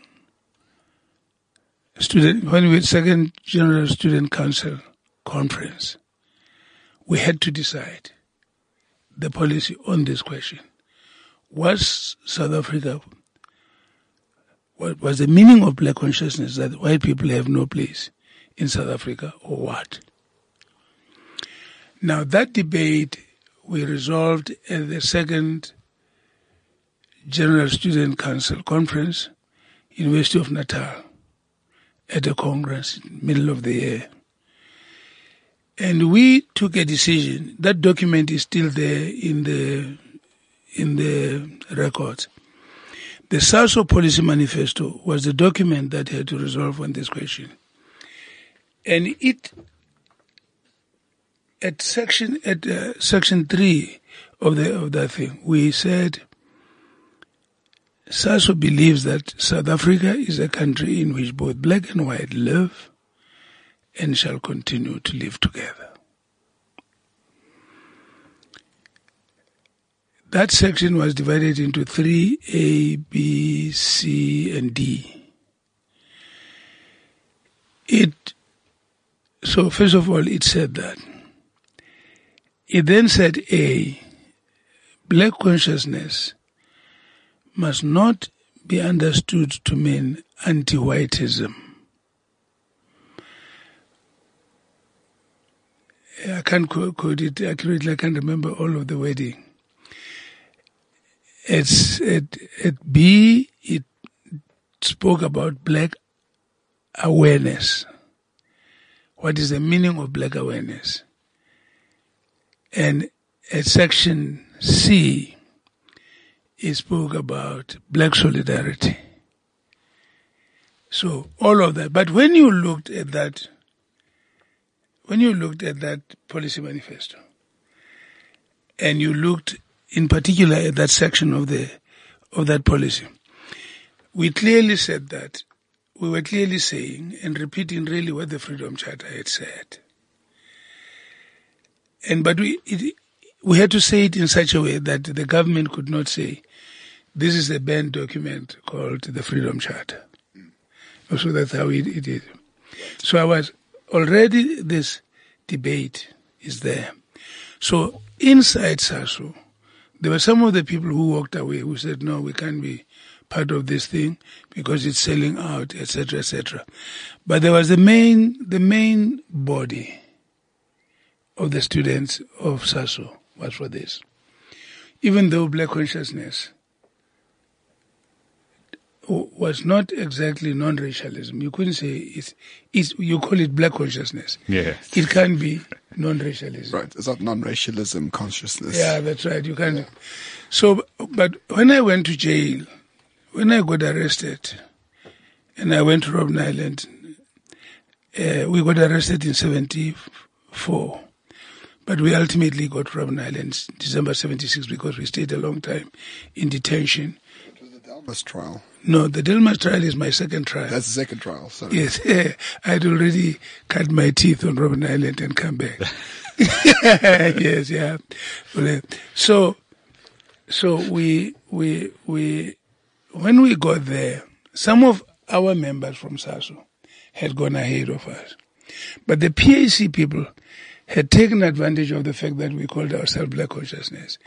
student, when we second general student council conference, we had to decide the policy on this question. Was South Africa what was the meaning of black consciousness that white people have no place in South Africa or what? Now that debate we resolved at the second General Student Council conference, University of Natal, at a congress in the middle of the year. And we took a decision. That document is still there in the in the records. The SASO Policy Manifesto was the document that had to resolve on this question. And it, at section, at uh, section three of the, of that thing, we said, SASO believes that South Africa is a country in which both black and white live and shall continue to live together. That section was divided into three A, B, C, and D. It so first of all it said that. It then said A, black consciousness must not be understood to mean anti-whiteism. I can't quote it accurately, I can't remember all of the wording it's at, at B, it spoke about black awareness. What is the meaning of black awareness? And at section C, it spoke about black solidarity. So all of that. But when you looked at that, when you looked at that policy manifesto, and you looked in particular at that section of the of that policy, we clearly said that we were clearly saying and repeating really what the Freedom Charter had said. And but we it, we had to say it in such a way that the government could not say this is a banned document called the Freedom Charter. So that's how it, it is. So I was already this debate is there. So inside SASO, there were some of the people who walked away who said, no, we can't be part of this thing because it's selling out, etc., etc. But there was the main, the main body of the students of SASO was for this. Even though black consciousness was not exactly non-racialism. You couldn't say it's, it's you call it black consciousness. Yeah. It can be non-racialism. Right. It's not non-racialism consciousness. Yeah, that's right. You can. So, but when I went to jail, when I got arrested, and I went to Robben Island, uh, we got arrested in '74, but we ultimately got to Robben Island December '76 because we stayed a long time in detention. Delmas trial. No, the Delmas trial is my second trial. That's the second trial. Sorry. Yes, I'd already cut my teeth on Robben Island and come back. yes, yeah. So, so we, we, we, when we got there, some of our members from SASO had gone ahead of us. But the PAC people had taken advantage of the fact that we called ourselves Black Consciousness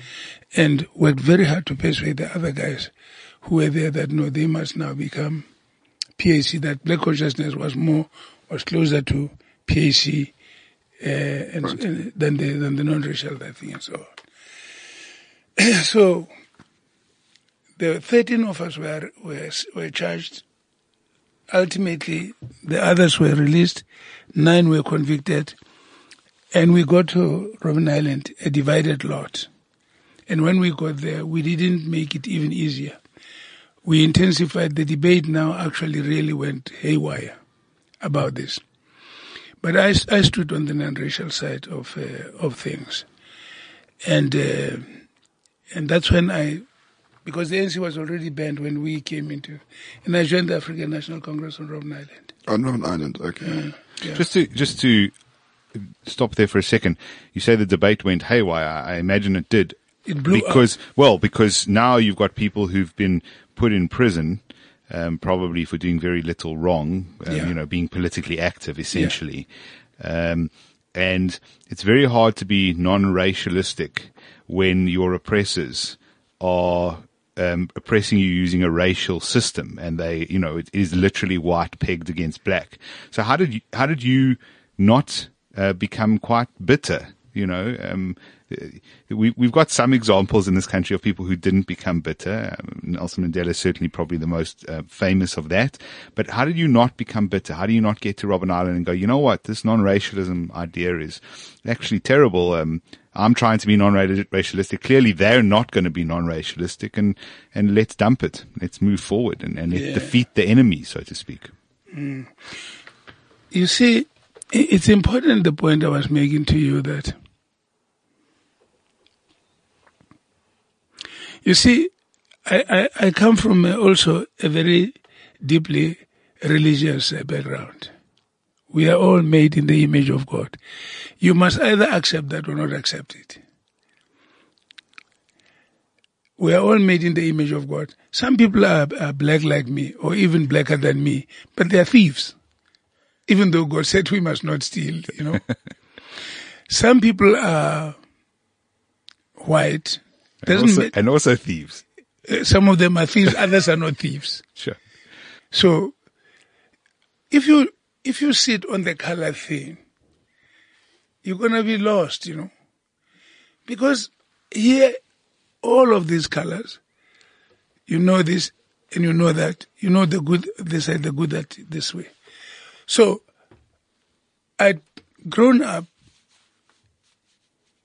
and worked very hard to persuade the other guys who were there that no, they must now become PAC, that Black Consciousness was more, was closer to PAC uh, and, and than the than the non-racial that thing and so on. so the 13 of us were, were were charged. Ultimately, the others were released. Nine were convicted, and we got to Robben Island, a divided lot. And when we got there, we didn't make it even easier. We intensified the debate. Now, actually, really went haywire about this. But I, I stood on the non-racial side of uh, of things, and uh, and that's when I, because the ANC was already banned when we came into, and I joined the African National Congress on Robben Island. On Robben Island. Okay. Yeah. Just to just to stop there for a second. You say the debate went haywire. I imagine it did. It blew up. because well, because now you've got people who've been put in prison, um, probably for doing very little wrong. Um, Yeah. You know, being politically active, essentially. Um, and it's very hard to be non-racialistic when your oppressors are um, oppressing you using a racial system, and they, you know, it is literally white pegged against black. So how did you, how did you not uh, become quite bitter? You know, um, we, we've got some examples in this country of people who didn't become bitter. Um, Nelson Mandela is certainly probably the most uh, famous of that. But how did you not become bitter? How do you not get to Robben Island and go, you know what, this non-racialism idea is actually terrible. Um, I'm trying to be non-racialistic. Clearly, they're not going to be non-racialistic, and and let's dump it. Let's move forward and, and Yeah. defeat the enemy, so to speak. You see, it's important the point I was making to you that you see, I, I, I come from also a very deeply religious uh, background. We are all made in the image of God. You must either accept that or not accept it. We are all made in the image of God. Some people are, are black like me, or even blacker than me, but they are thieves even though God said we must not steal, you know. Some people are white. And also, ma- and also thieves. uh, some of them are thieves, others are not thieves. Sure. So, if you if you sit on the color thing, you're gonna be lost, you know, because here, all of these colors, you know this and you know that, you know the good this side, the good that this way. So, I'd grown up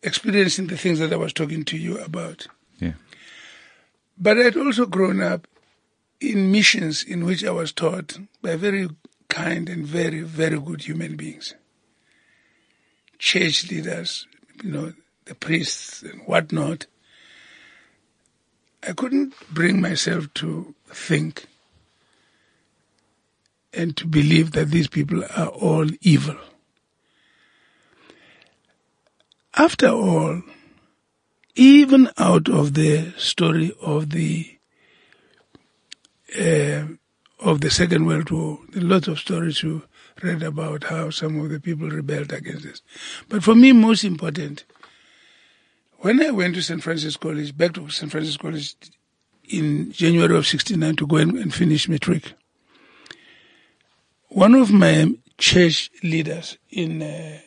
experiencing the things that I was talking to you about. Yeah. But I'd also grown up in missions in which I was taught by very kind and very, very good human beings. Church leaders, you know, the priests and whatnot. I couldn't bring myself to think and to believe that these people are all evil. After all, even out of the story of the uh, of the Second World War. There are lots of stories you read about how some of the people rebelled against this. But for me, most important, when I went to St. Francis College, back to St. Francis College in January of 69 to go and, and finish matric, one of my church leaders in uh,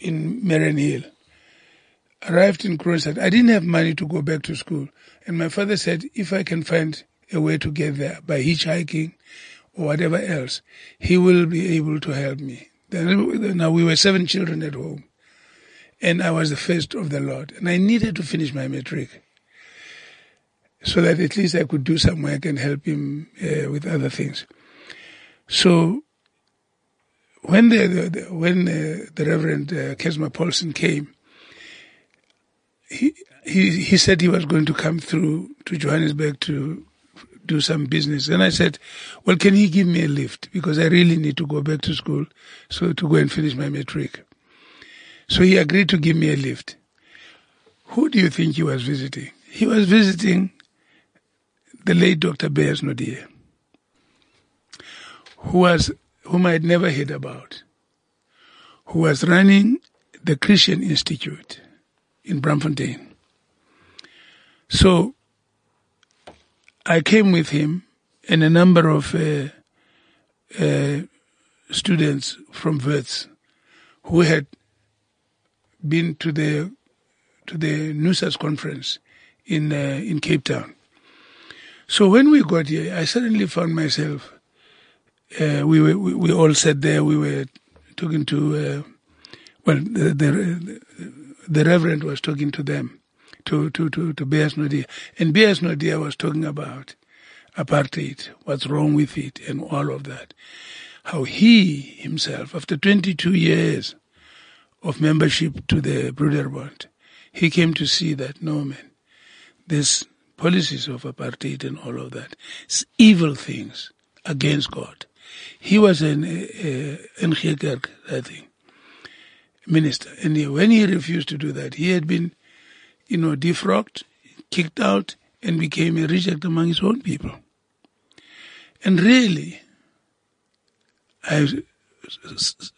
in Mariannhill arrived in Kroonstad. I didn't have money to go back to school. And my father said, if I can find a way to get there by hitchhiking or whatever else, he will be able to help me. Then, now we were seven children at home and I was the first of the lot and I needed to finish my matric so that at least I could do some work and help him uh, with other things. So when the, the, the when uh, the Reverend uh, Kesma Paulson came, he, he he said he was going to come through to Johannesburg to do some business, and I said, "Well, can he give me a lift because I really need to go back to school, so to go and finish my matric." So he agreed to give me a lift. Who do you think he was visiting? He was visiting the late Dr. Beyers Naudé, who was whom I had never heard about, who was running the Christian Institute in Braamfontein. So I came with him and a number of uh, uh, students from Wits who had been to the to the NUSAS conference in uh, in Cape Town. So when we got here, I suddenly found myself. Uh, we were we, all sat there. We were talking to uh, well the, the the Reverend was talking to them, to, to, to, to Beyers Naudé. And Beyers Naudé was talking about apartheid, what's wrong with it, and all of that. How he himself, after 22 years of membership to the Broederbond, he came to see that, no man, this policies of apartheid and all of that, it's evil things against God. He was an, uh, uh, I think minister. And he, when he refused to do that, he had been, you know, defrocked, kicked out, and became a reject among his own people. And really, I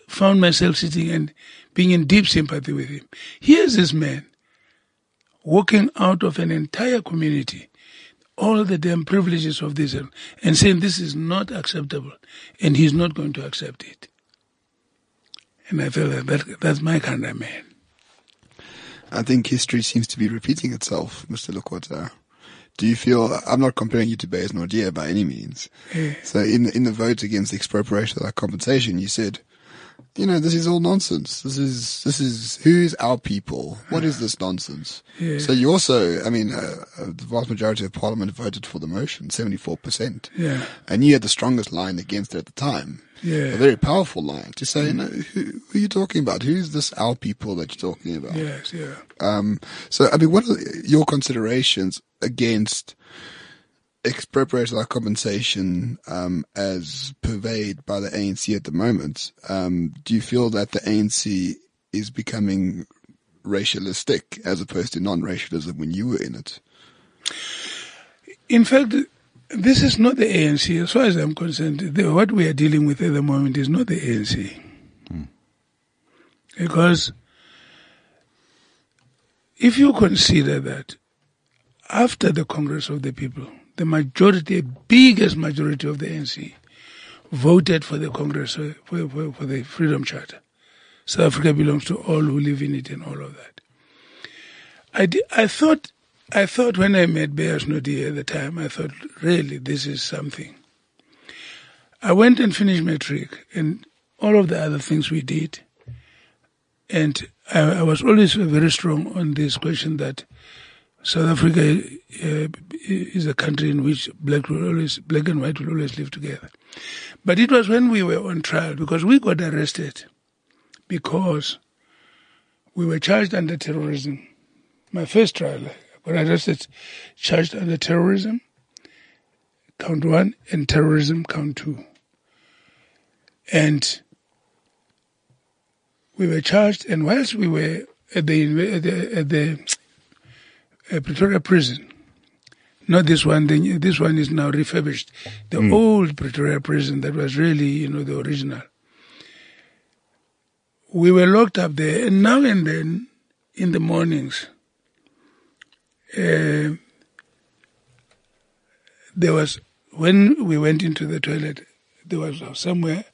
found myself sitting and being in deep sympathy with him. Here's this man walking out of an entire community, all the damn privileges of this, and saying this is not acceptable, and he's not going to accept it. And I feel that, that that's my kind of man. I think history seems to be repeating itself, Mr. Lekota. Do you feel, I'm not comparing you to Beyers Naudé by any means. Yeah. So in, in the vote against the expropriation of that compensation, you said, you know, this is all nonsense. This is, this is, who's our people? What is this nonsense? Yeah. So you also, I mean, uh, uh, the vast majority of parliament voted for the motion, 74%. Yeah. And you had the strongest line against it at the time. Yeah. A very powerful line to say, no, who, who are you talking about? Who's this our people that you're talking about? Yes, yeah. Um, so, I mean, what are your considerations against expropriation of compensation um, as purveyed by the ANC at the moment? Um, do you feel that the ANC is becoming racialistic as opposed to non-racialism when you were in it? In fact, this is not the ANC. As far as I'm concerned, the, what we are dealing with at the moment is not the ANC. Because if you consider that after the Congress of the People, the majority, the biggest majority of the ANC voted for the Congress, uh, for, for, for the Freedom Charter. South Africa belongs to all who live in it and all of that. I, I thought, I thought when I met Beyers Naudé at the time, I thought, really, this is something. I went and finished matric and all of the other things we did. And I, I was always very strong on this question that South Africa uh, is a country in which black will always, black and white will always live together. But it was when we were on trial because we got arrested because we were charged under terrorism. My first trial, I got arrested, charged under terrorism, count one, and terrorism, count two. And we were charged, and whilst we were at the, at the, at the uh, Pretoria prison, Not this one. The, this one is now refurbished. The Hmm. old Pretoria prison that was really, you know, the original. We were locked up there, and now and then, in the mornings, uh, there was when we went into the toilet, there was somewhere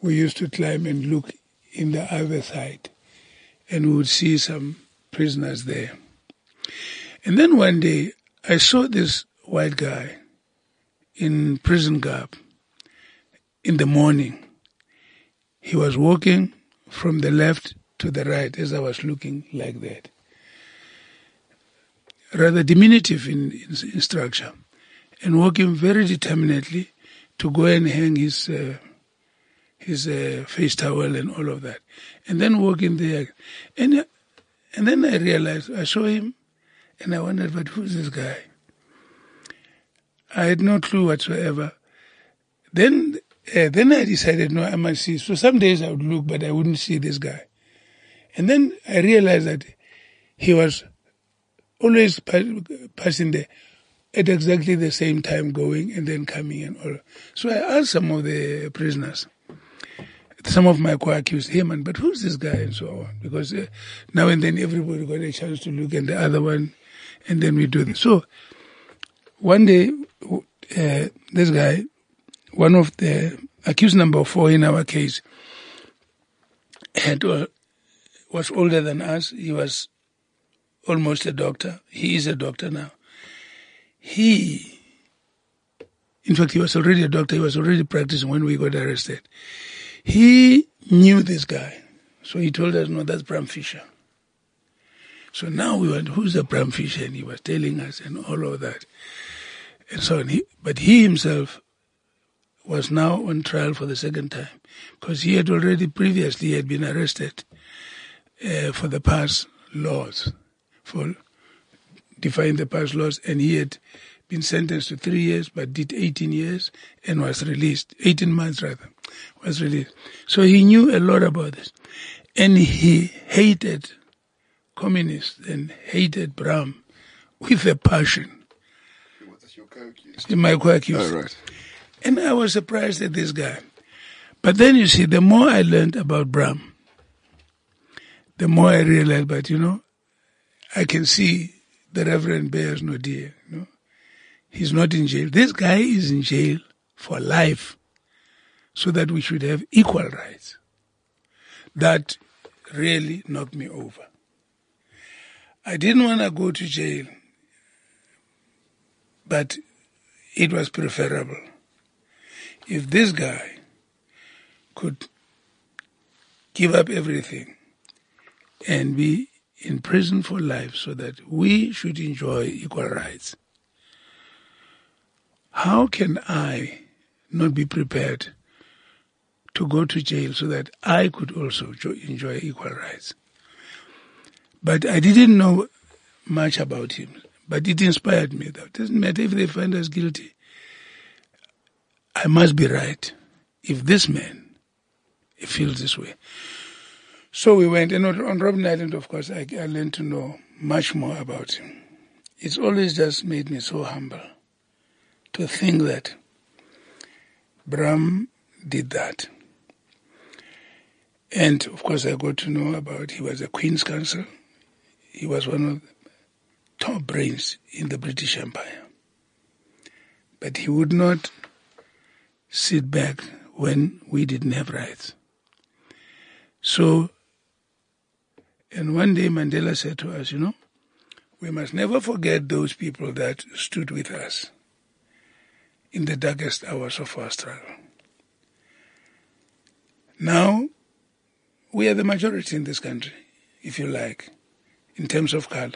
we used to climb and look in the other side, and we would see some prisoners there. And then one day, I saw this white guy in prison garb in the morning. He was walking from the left to the right as I was looking like that. Rather diminutive in, in, in structure and walking very determinedly to go and hang his uh, his uh, face towel and all of that, and then walking there, and and then I realized I saw him, and I wondered, but who's this guy? I had no clue whatsoever. Then uh, then I decided, no, I must see. So some days I would look, but I wouldn't see this guy, and then I realized that he was always passing there at exactly the same time going and then coming and all. So I asked some of the prisoners, some of my co-accused, hey man, but who's this guy and so on? Because uh, now and then everybody got a chance to look at the other one and then we do this. So one day, uh, this guy, one of the accused number four in our case, had uh, was older than us. He was almost a doctor. He is a doctor now he, in fact, he was already a doctor. He was already practicing when we got arrested. He knew this guy. So he told us, no, that's Bram Fischer. So now we went, who's the Bram Fischer? And he was telling us and all of that. And so on. But he himself was now on trial for the second time because he had already previously had been arrested uh, for the pass laws, for defying the pass laws, and he had been sentenced to three years, but did 18 years and was released, 18 months rather, was released. So he knew a lot about this. And he hated communists and hated Bram with a passion. My co-accused. Oh, right. And I was surprised at this guy. But then you see, the more I learned about Bram, the more I realized, but you know, I can see the Reverend Beyers Naudé. You know? He's not in jail. This guy is in jail for life so that we should have equal rights. That really knocked me over. I didn't want to go to jail, but it was preferable. If this guy could give up everything and be in prison for life so that we should enjoy equal rights. How can I not be prepared to go to jail so that I could also enjoy equal rights? But I didn't know much about him, but it inspired me. That doesn't matter if they find us guilty. I must be right if this man feels this way. So we went, and on Robben Island, of course, I, I, learned to know much more about him. It's always just made me so humble to think that Bram did that. And of course, I got to know about he was a Queen's Counsel. He was one of the top brains in the British Empire. But he would not sit back when we didn't have rights. So and one day Mandela said to us, you know, we must never forget those people that stood with us in the darkest hours of our struggle. Now, we are the majority in this country, if you like, in terms of color.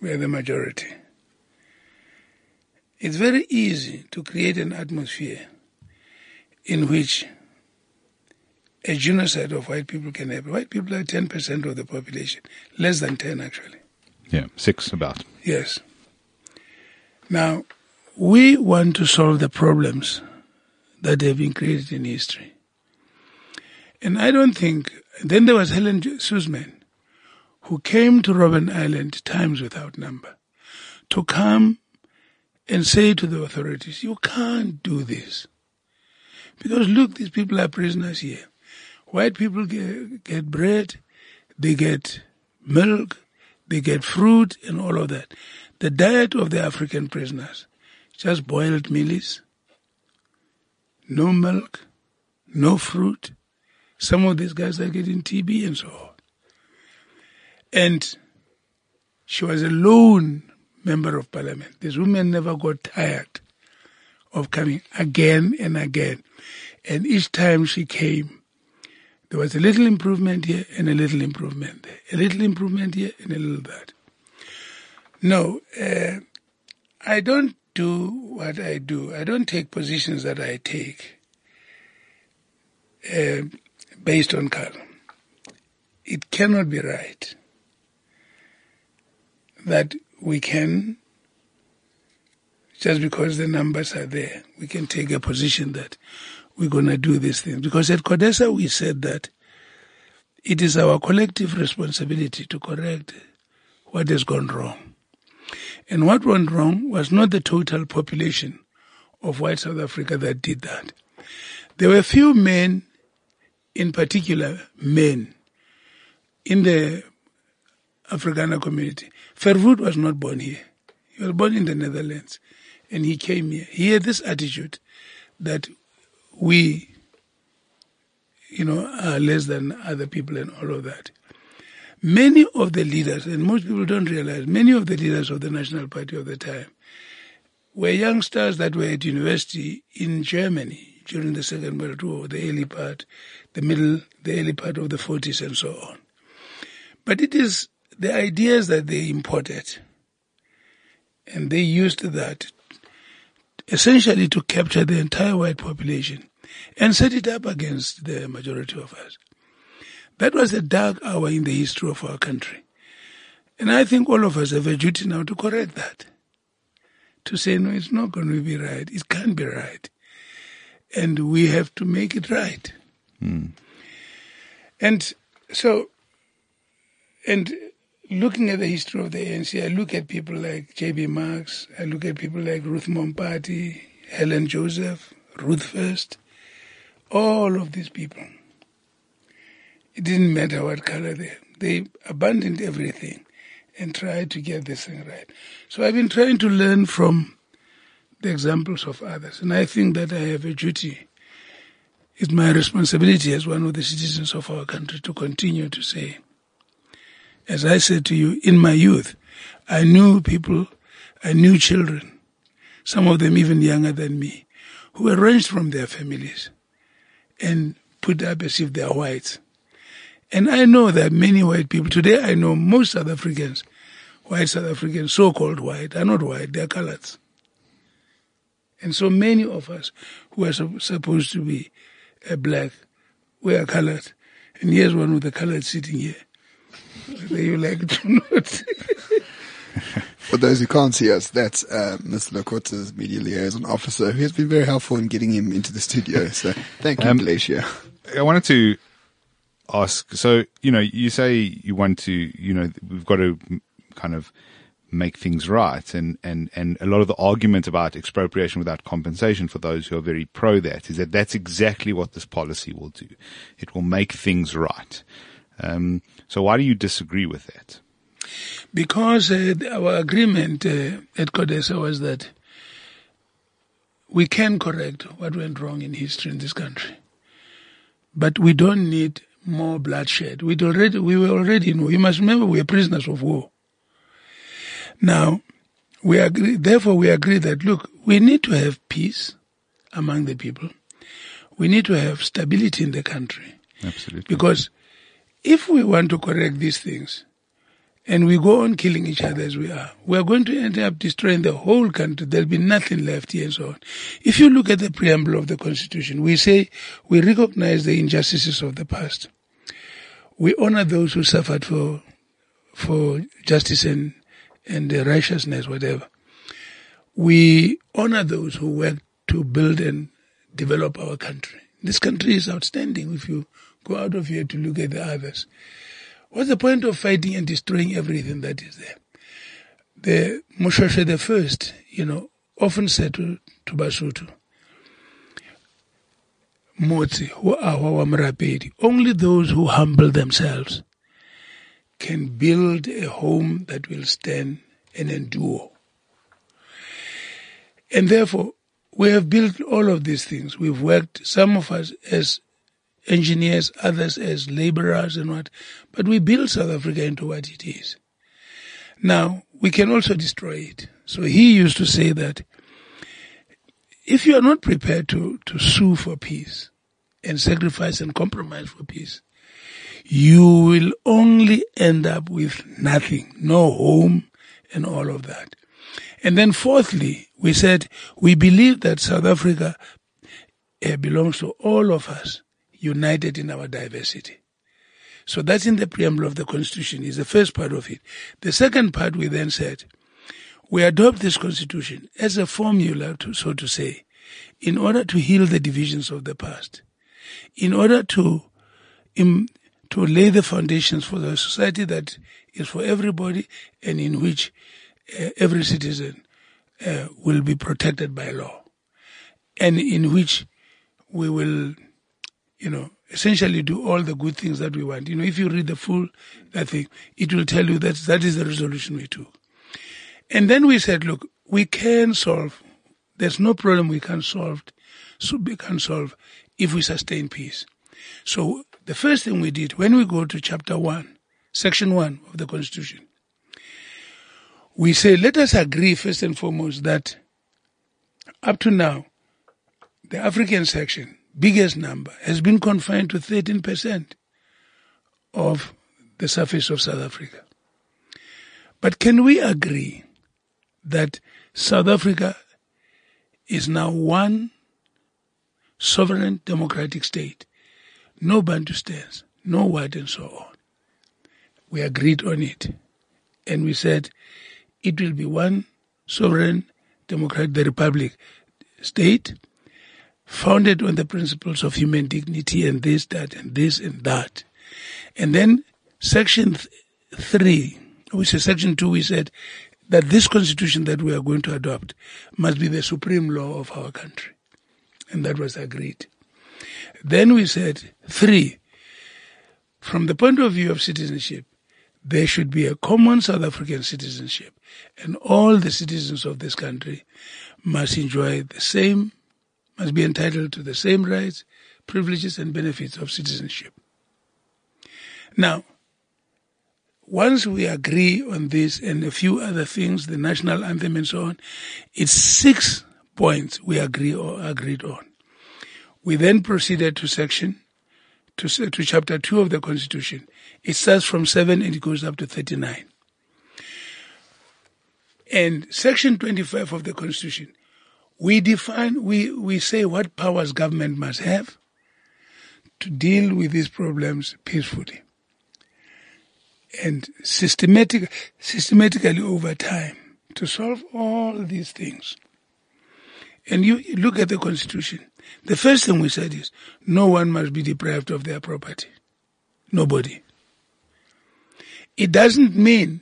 We are the majority. It's very easy to create an atmosphere in which a genocide of white people can happen. White people are 10% of the population, less than 10 actually. Yeah, six about. Yes. Now, we want to solve the problems that have been created in history. And I don't think, then there was Helen Suzman, who came to Robben Island times without number to come and say to the authorities, you can't do this. Because look, these people are prisoners here. White people get, get bread, they get milk, they get fruit and all of that. The diet of the African prisoners, just boiled mealies, no milk, no fruit. Some of these guys are getting TB and so on. And she was a lone member of parliament. This woman never got tired of coming again and again. And each time she came, there was a little improvement here and a little improvement there, a little improvement here and a little that. No, uh, I don't do what I do. I don't take positions that I take uh, based on color. It cannot be right that we can, just because the numbers are there, we can take a position that we're going to do these things. Because at CODESA we said that it is our collective responsibility to correct what has gone wrong. And what went wrong was not the total population of white South Africa that did that. There were few men, in particular men, in the Afrikaner community. Verwoerd was not born here. He was born in the Netherlands. And he came here. He had this attitude that we, you know, are less than other people and all of that. Many of the leaders, and most people don't realize, many of the leaders of the National Party of the time were youngsters that were at university in Germany during the Second World War, the early part, the middle, the early part of the 40s and so on. But it is the ideas that they imported, and they used that essentially to capture the entire white population and set it up against the majority of us. That was a dark hour in the history of our country. And I think all of us have a duty now to correct that. To say, no, it's not going to be right. It can't be right. And we have to make it right. Mm. And so, and looking at the history of the ANC, I look at people like J.B. Marks, I look at people like Ruth Mompati, Helen Joseph, Ruth First, all of these people. It didn't matter what color they they abandoned everything and tried to get this thing right. So I've been trying to learn from the examples of others, and I think that I have a duty. It's my responsibility as one of the citizens of our country to continue to say, as I said to you, in my youth, I knew people, I knew children, some of them even younger than me, who were wrenched from their families and put up as if they are whites. And I know that many white people, today I know most South Africans, white South Africans, so-called white, are not white, they're coloreds. And so many of us who are supposed to be uh, black, we are colored. And here's one with the colored sitting here whether you like it or not. For those who can't see us, that's uh, Mr. Lekota's media liaison officer, who has been very helpful in getting him into the studio. So thank you, um, Glacier. I wanted to ask. So you know, you say you want to. You know, we've got to kind of make things right, and and and a lot of the argument about expropriation without compensation for those who are very pro that is that that's exactly what this policy will do. It will make things right. Um, so why do you disagree with that? Because uh, our agreement uh, at CODESA was that we can correct what went wrong in history in this country, but we don't need more bloodshed. We already we were already in war. You must remember we are prisoners of war. Now, we agree. Therefore, we agree that look, we need to have peace among the people. We need to have stability in the country. Absolutely. Because if we want to correct these things and we go on killing each other as we are, we are going to end up destroying the whole country. There'll be nothing left here and so on. If you look at the preamble of the Constitution, we say we recognize the injustices of the past. We honor those who suffered for, for justice and, and righteousness, whatever. We honor those who worked to build and develop our country. This country is outstanding if you Go out of here to look at the others. What's the point of fighting and destroying everything that is there? the Moshoeshoe the first, you know, often said to, to Basotho, Motsi, only those who humble themselves can build a home that will stand and endure. And therefore, we have built all of these things. We've worked, some of us as engineers, others as laborers and what, but we built South Africa into what it is. Now, we can also destroy it. So he used to say that if you are not prepared to, to sue for peace and sacrifice and compromise for peace, you will only end up with nothing, no home and all of that. And then fourthly, we said we believe that South Africa uh, belongs to all of us, united in our diversity. So that's in the preamble of the Constitution, is the first part of it. The second part, we then said, we adopt this Constitution as a formula, to, so to say, in order to heal the divisions of the past, in order to, in, to lay the foundations for the society that is for everybody and in which uh, every citizen uh, will be protected by law, and in which we will, you know, essentially do all the good things that we want. You know, if you read the full that thing, it will tell you that that is the resolution we took. And then we said, look, we can solve. There's no problem we can solve. So we can solve if we sustain peace. So the first thing we did when we go to chapter one, section one of the Constitution, we say, let us agree first and foremost that up to now, the African section, biggest number, has been confined to 13% of the surface of South Africa. But can we agree that South Africa is now one sovereign democratic state, no Bantustans, no white and so on. We agreed on it. And we said it will be one sovereign democratic republic state founded on the principles of human dignity and this, that, and this and that. And then section th- three, which is section two, we said that this constitution that we are going to adopt must be the supreme law of our country. And that was agreed. Then we said three, from the point of view of citizenship, there should be a common South African citizenship and all the citizens of this country must enjoy the same, must be entitled to the same rights, privileges and benefits of citizenship. Now, once we agree on this and a few other things, the national anthem and so on, it's six points we agree or agreed on. We then proceeded to section, to, to chapter two of the constitution. It starts from seven and it goes up to 39. And section 25 of the constitution, we define, we, we say what powers government must have to deal with these problems peacefully and systematic, systematically over time to solve all these things. And you look at the constitution. The first thing we said is no one must be deprived of their property. Nobody. It doesn't mean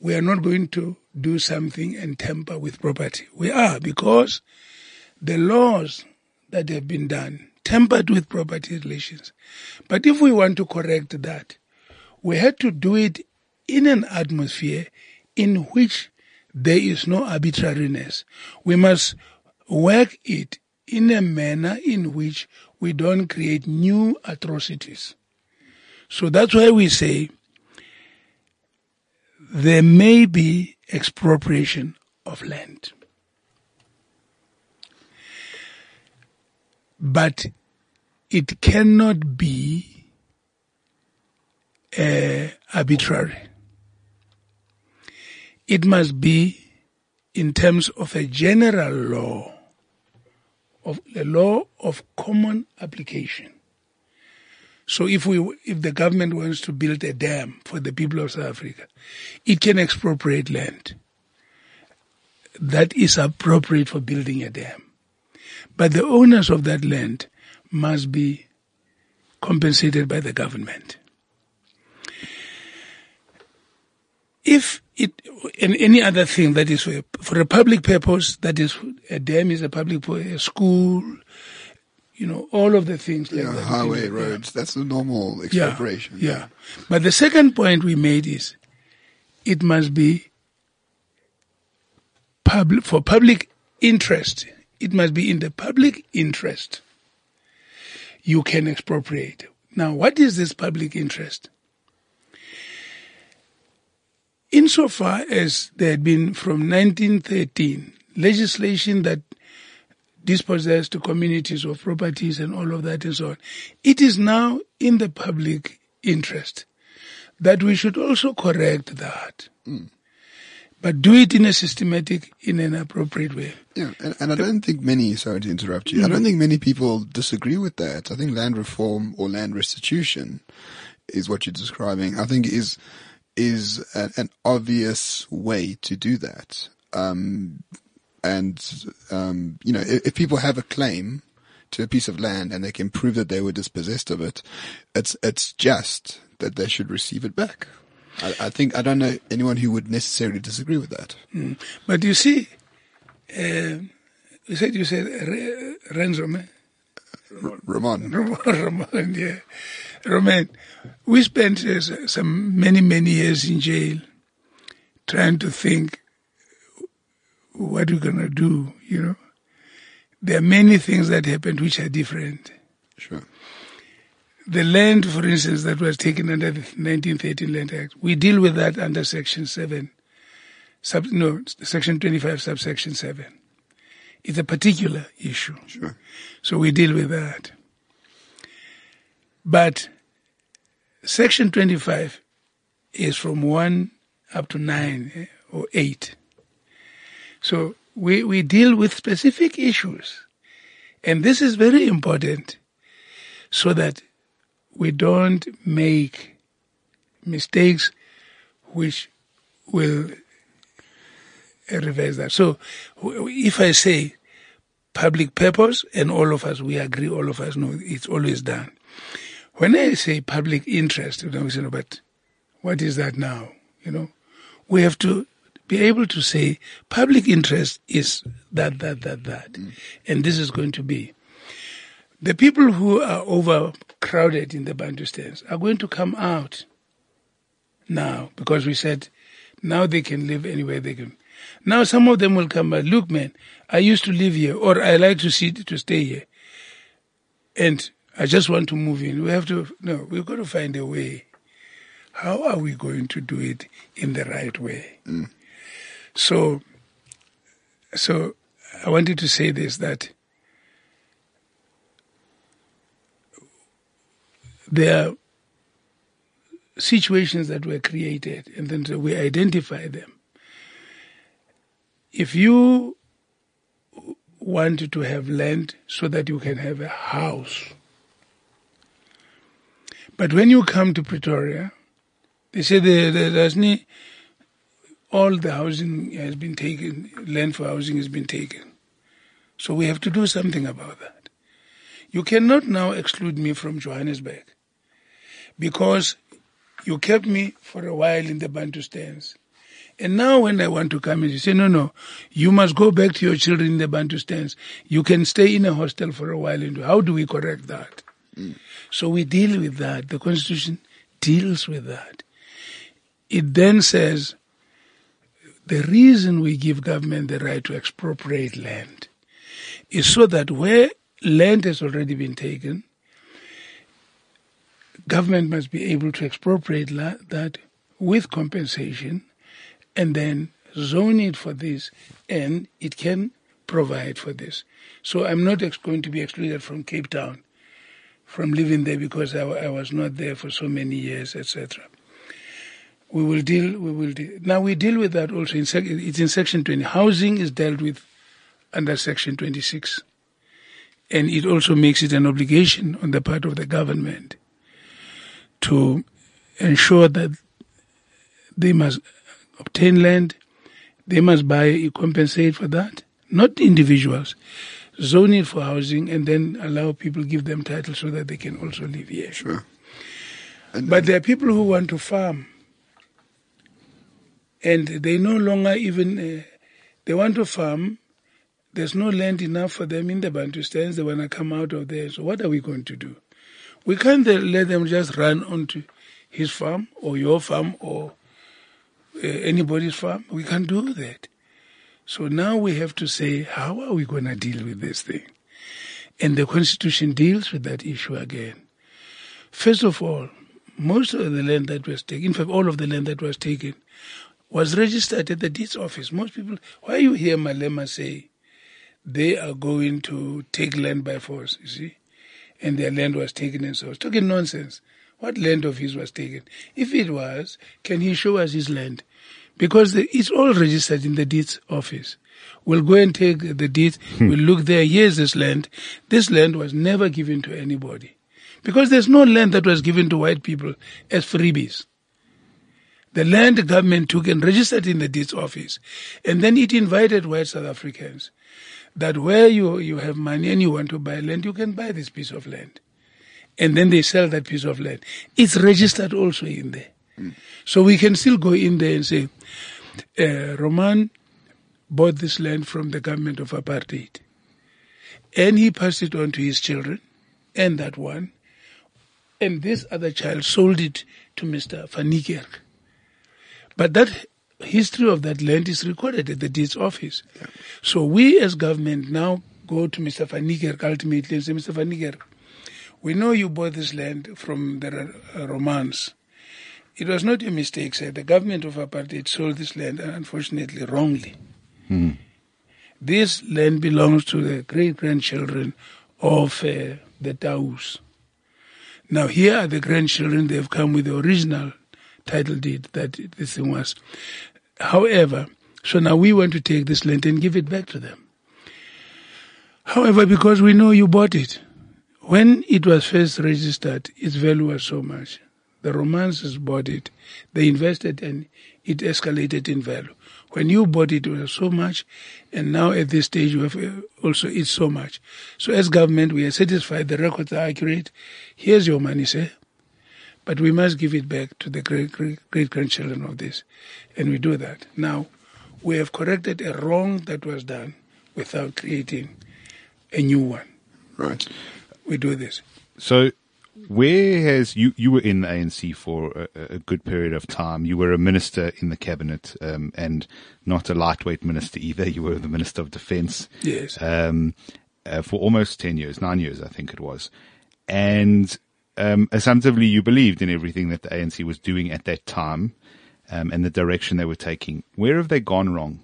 we are not going to do something and tamper with property. We are because the laws that have been done tampered with property relations. But if we want to correct that, we had to do it in an atmosphere in which there is no arbitrariness. We must work it in a manner in which we don't create new atrocities. So that's why we say there may be expropriation of land. But it cannot be uh, arbitrary. It must be in terms of a general law, of a law of common application. So if we, if the government wants to build a dam for the people of South Africa, it can expropriate land that is appropriate for building a dam. But the owners of that land must be compensated by the government. If it and any other thing that is for for a public purpose, that is a dam is a public a school, you know, all of the things like Yeah, that. highway, Yeah. roads. That's the normal Yeah, expropriation. yeah. But the second point we made is it must be public for public interest. It must be in the public interest. You can expropriate. Now, what is this public interest? Insofar as there had been from 1913 legislation that dispossessed communities of properties and all of that and so on, it is now in the public interest that we should also correct that. But do it in a systematic, in an appropriate way. Yeah, and, and I don't think many, sorry to interrupt you, I don't think many people disagree with that. I think land reform or land restitution is what you're describing. I think is, is an, an obvious way to do that. Um, and, um, you know, if, if people have a claim to a piece of land and they can prove that they were dispossessed of it, it's, it's just that they should receive it back. I, I think, I don't know anyone who would necessarily disagree with that. But you see, uh, you said you said Re- Renzo, man? Ramon. Roman, yeah. Roman, we spent uh, some many, many years in jail trying to think what we're going to do, you know. There are many things that happened which are different. Sure. The land, for instance, that was taken under the 1913 Land Act, we deal with that under Section 7, sub, no, Section 25, subsection 7. It's a particular issue. Sure. So we deal with that. But Section 25 is from 1 up to 9 eh, or 8. So we, we deal with specific issues. And this is very important so that we don't make mistakes which will reverse that. So if I say public purpose, and all of us, we agree, all of us know it's always done. When I say public interest, you know, but what is that now? You know, we have to be able to say public interest is that, that, that, that, mm. and this is going to be. The people who are overcrowded in the Bantustans are going to come out now because we said now they can live anywhere they can. Now some of them will come back. Look, man, I used to live here, or I like to see to stay here, and I just want to move in. We have to no. We've got to find a way. How are we going to do it in the right way? Mm. So, so I wanted to say this that there are situations that were created and then we identify them. If you want to have land so that you can have a house, but when you come to Pretoria, they say the, the, there's ni- all the housing has been taken, land for housing has been taken. So we have to do something about that. You cannot now exclude me from Johannesburg because you kept me for a while in the Bantustans. And now when I want to come in, you say, no, no, you must go back to your children in the Bantustans. You can stay in a hostel for a while. And how do we correct that? Mm. So we deal with that. The Constitution deals with that. It then says the reason we give government the right to expropriate land is so that where land has already been taken, government must be able to expropriate la- that with compensation and then zone it for this and it can provide for this. So I'm not ex- going to be excluded from Cape Town from living there because I, I was not there for so many years, etc. We will deal. We will deal. Now we deal with that also. In sec- it's in section 20. Housing is dealt with under section 26, and it also makes it an obligation on the part of the government to ensure that they must obtain land, they must buy, compensate for that, not individuals. Zone it for housing and then allow people, give them title so that they can also live here. Sure. And, But there are people who want to farm. And they no longer even uh, they want to farm. There's no land enough for them in the Bantustans. They want to come out of there. So what are we going to do? We can't let them just run onto his farm or your farm or uh, anybody's farm. We can't do that. So now we have to say, how are we going to deal with this thing? And the Constitution deals with that issue again. First of all, most of the land that was taken, in fact, all of the land that was taken, was registered at the deeds office. Most people, why you hear Malema say they are going to take land by force, you see, and their land was taken and so on. Talking nonsense. What land of his was taken? If it was, can he show us his land? Because the, it's all registered in the deeds office. We'll go and take the deeds. Hmm. We'll look there. Here's this land. This land was never given to anybody. Because there's no land that was given to white people as freebies. The land government took and registered in the deeds office. And then it invited white South Africans that where you, you have money and you want to buy land, you can buy this piece of land. And then they sell that piece of land. It's registered also in there. So we can still go in there and say, uh, Roman bought this land from the government of apartheid. And he passed it on to his children and that one. And this other child sold it to Mr. Van Niekerk. But that history of that land is recorded at the deeds office. So we as government now go to Mr. Van Niekerk ultimately and say, Mr. Van Niekerk, we know you bought this land from the uh, Romans. It was not your mistake, sir. The government of apartheid sold this land, unfortunately, wrongly. This land belongs to the great grandchildren of uh, the Taus. Now, here are the grandchildren. They've come with the original title deed that this thing was. However, so now we want to take this land and give it back to them. However, because we know you bought it, when it was first registered, its value was so much. The Romances bought it, they invested and it escalated in value. When you bought it, it was so much, and now at this stage, you have uh, also it's so much. So as government, we are satisfied the records are accurate. Here's your money, sir. But we must give it back to the great, great, great grandchildren of this. And we do that. Now, we have corrected a wrong that was done without creating a new one. Right. We do this. So, where has you you were in the ANC for a, a good period of time? You were a minister in the cabinet, um, and not a lightweight minister either. You were the minister of defence. Yes. Um, uh, for almost ten years, nine years, I think it was, and um, assumptively you believed in everything that the ANC was doing at that time, um, and the direction they were taking. Where have they gone wrong?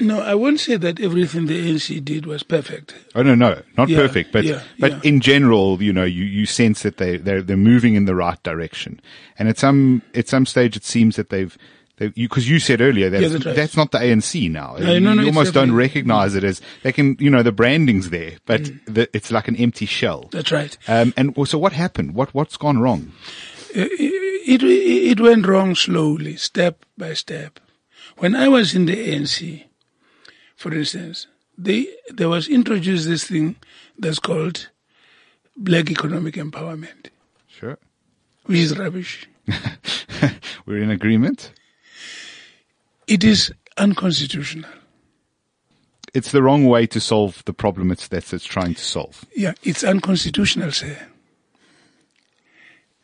No, I won't say that everything the ANC did was perfect. Oh no, no, not Yeah, perfect, but yeah, but yeah. in general, you know, you, you sense that they they're they're moving in the right direction, and at some at some stage, it seems that they've. Because you, you said earlier that Yeah, that's right. that's not the ANC now. No, you no, no, you almost don't recognize it as they can, you know, the branding's there, but Mm. the, it's like an empty shell. That's right. Um, and so what happened? What what's gone wrong? It, it went wrong slowly, step by step. When I was in the ANC, for instance, they, there was introduced this thing that's called black economic empowerment, Sure, which is rubbish. we're in agreement. It is unconstitutional. It's the wrong way to solve the problem it's that it's trying to solve. Yeah, it's unconstitutional, sir.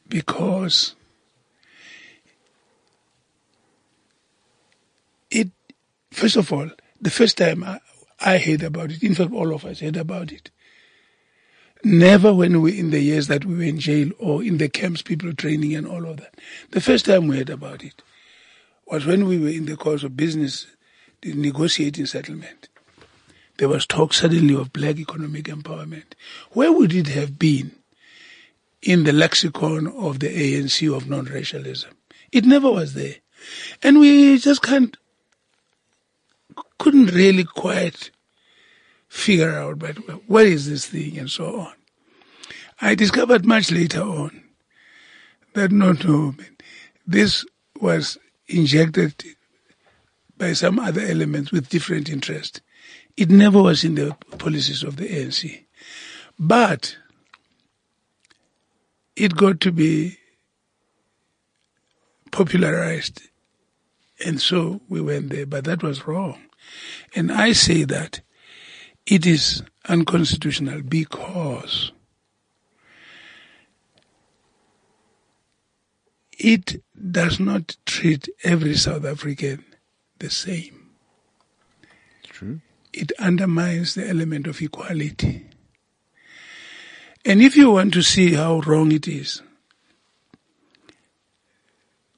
Because it, first of all, the first time I, I heard about it, in fact, all of us heard about it. Never when we, were in the years that we were in jail or in the camps, people training and all of that. The first time we heard about it was when we were in the course of business, negotiating settlement there was talk suddenly of black economic empowerment. Where would it have been in the lexicon of the ANC of non-racialism? It never was there. And we just can't, couldn't really quite figure out, but what is this thing and so on. I discovered much later on that no, no, this was injected by some other elements with different interest. It never was in the policies of the ANC. But it got to be popularized And so we went there, but that was wrong. And I say that it is unconstitutional because it does not treat every South African the same. True. It undermines the element of equality. And if you want to see how wrong it is,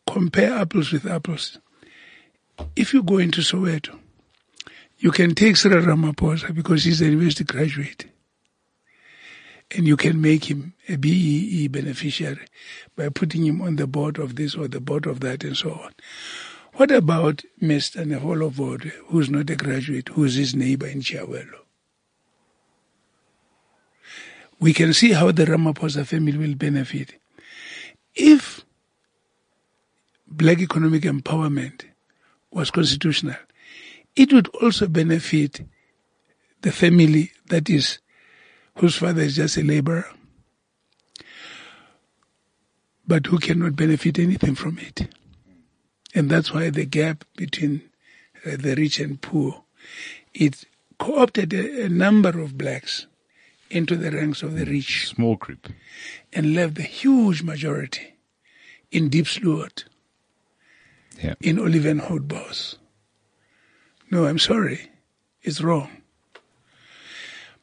compare apples with apples. If you go into Soweto, you can take Cyril Ramaphosa because he's a university graduate. And you can make him a BEE beneficiary by putting him on the board of this or the board of that and so on. What about Mr. Neholo Vodwe, who's not a graduate, who's his neighbor in Chiawelo? We can see how the Ramaphosa family will benefit. If black economic empowerment was constitutional, it would also benefit the family that is whose father is just a laborer, but who cannot benefit anything from it. And that's why the gap between uh, the rich and poor, it co-opted a, a number of blacks into the ranks of the rich Small group. and left the huge majority in Deep Diepsloot, Yeah. in Olivenhoutbos. No, I'm sorry. It's wrong.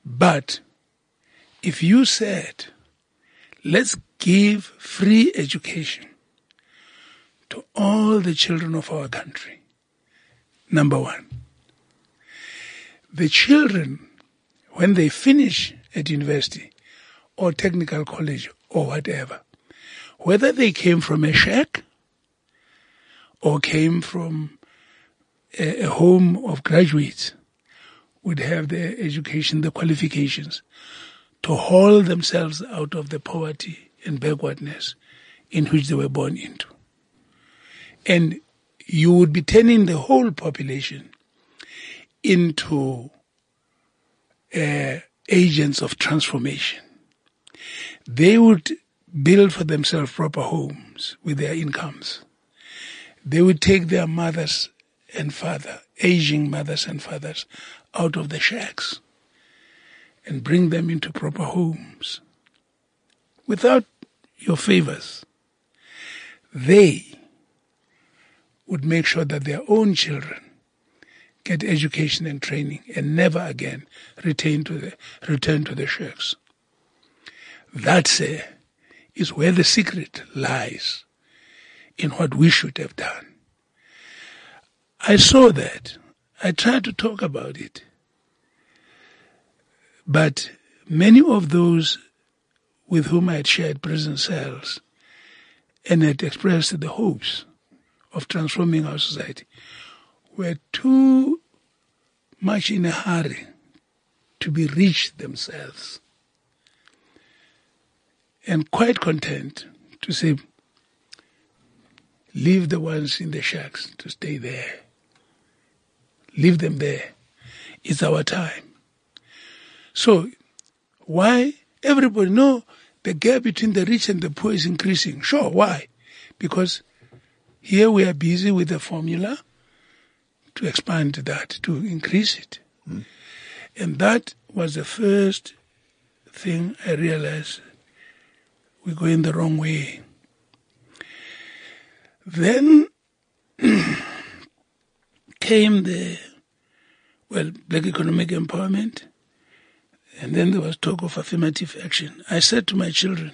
But if you said, let's give free education to all the children of our country, number one, the children, when they finish at university or technical college or whatever, whether they came from a shack or came from a, home of graduates, would have the education, the qualifications to haul themselves out of the poverty and backwardness in which they were born into. And you would be turning the whole population into uh, agents of transformation. They would build for themselves proper homes with their incomes. They would take their mothers and father, aging mothers and fathers, out of the shacks and bring them into proper homes without your favors. They would make sure that their own children get education and training and never again return to the, return to the shacks. That uh, is where the secret lies in what we should have done. I saw that. I tried to talk about it. But many of those with whom I had shared prison cells and had expressed the hopes of transforming our society were too much in a hurry to be rich themselves and quite content to say, leave the ones in the shacks to stay there. Leave them there. It's our time. So, why everybody know the gap between the rich and the poor is increasing? Sure, why? Because here we are busy with the formula to expand that, to increase it. Hmm. And that was the first thing I realized we're going the wrong way. Then came the, well, black economic empowerment, and then there was talk of affirmative action. I said to my children,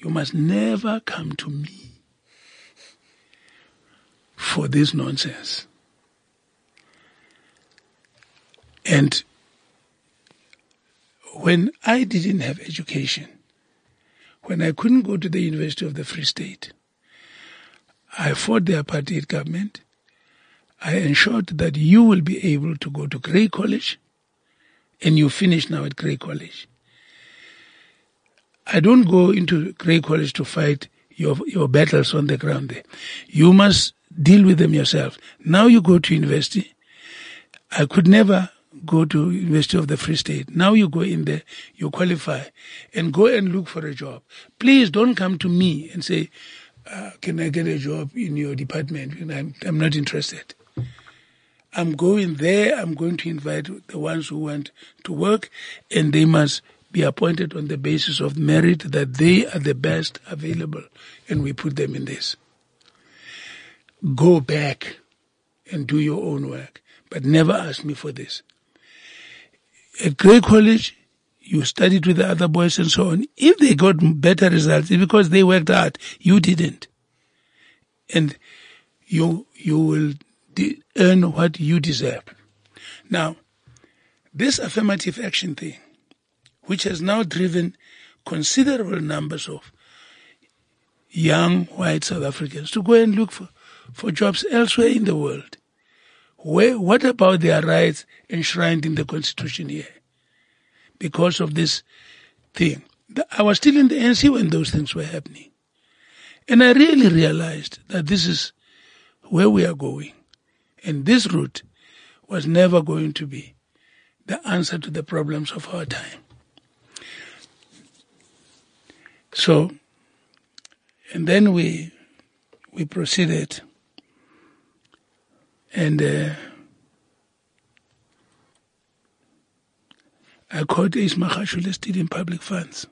you must never come to me for this nonsense. And when I didn't have education, when I couldn't go to the University of the Free State, I fought the apartheid government. I ensured that you will be able to go to Grey College, and you finish now at Grey College. I don't go into Grey College to fight your your battles on the ground there. You must deal with them yourself. Now you go to university. I could never go to University of the Free State. Now you go in there, you qualify, and go and look for a job. Please don't come to me and say, uh, can I get a job in your department? I'm, I'm not interested. I'm going there. I'm going to invite the ones who want to work, and they must be appointed on the basis of merit that they are the best available, and we put them in this. Go back and do your own work, but never ask me for this. At Grey College, you studied with the other boys and so on. If they got better results, it's because they worked hard. You didn't. And you, you will earn what you deserve. Now, this affirmative action thing, which has now driven considerable numbers of young white South Africans to go and look for, for jobs elsewhere in the world. Where, what about their rights enshrined in the constitution here? Because of this thing. I was still in the ANC when those things were happening. And I really realized that this is where we are going. And this route was never going to be the answer to the problems of our time. So, and then we we proceeded, and uh, I called Ace Magashule stealing public funds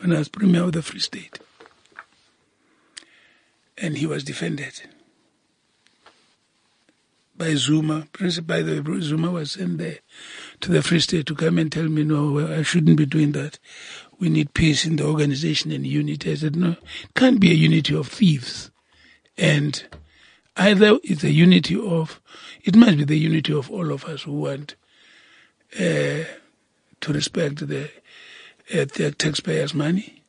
when I was Premier of the Free State. And he was defended by Zuma. By the way, Zuma was sent there to the Free State to come and tell me, no, I shouldn't be doing that. We need peace in the organization and unity. I said, no, it can't be a unity of thieves. And either it's a unity of, it must be the unity of all of us who want uh, to respect the, uh, the taxpayers' money.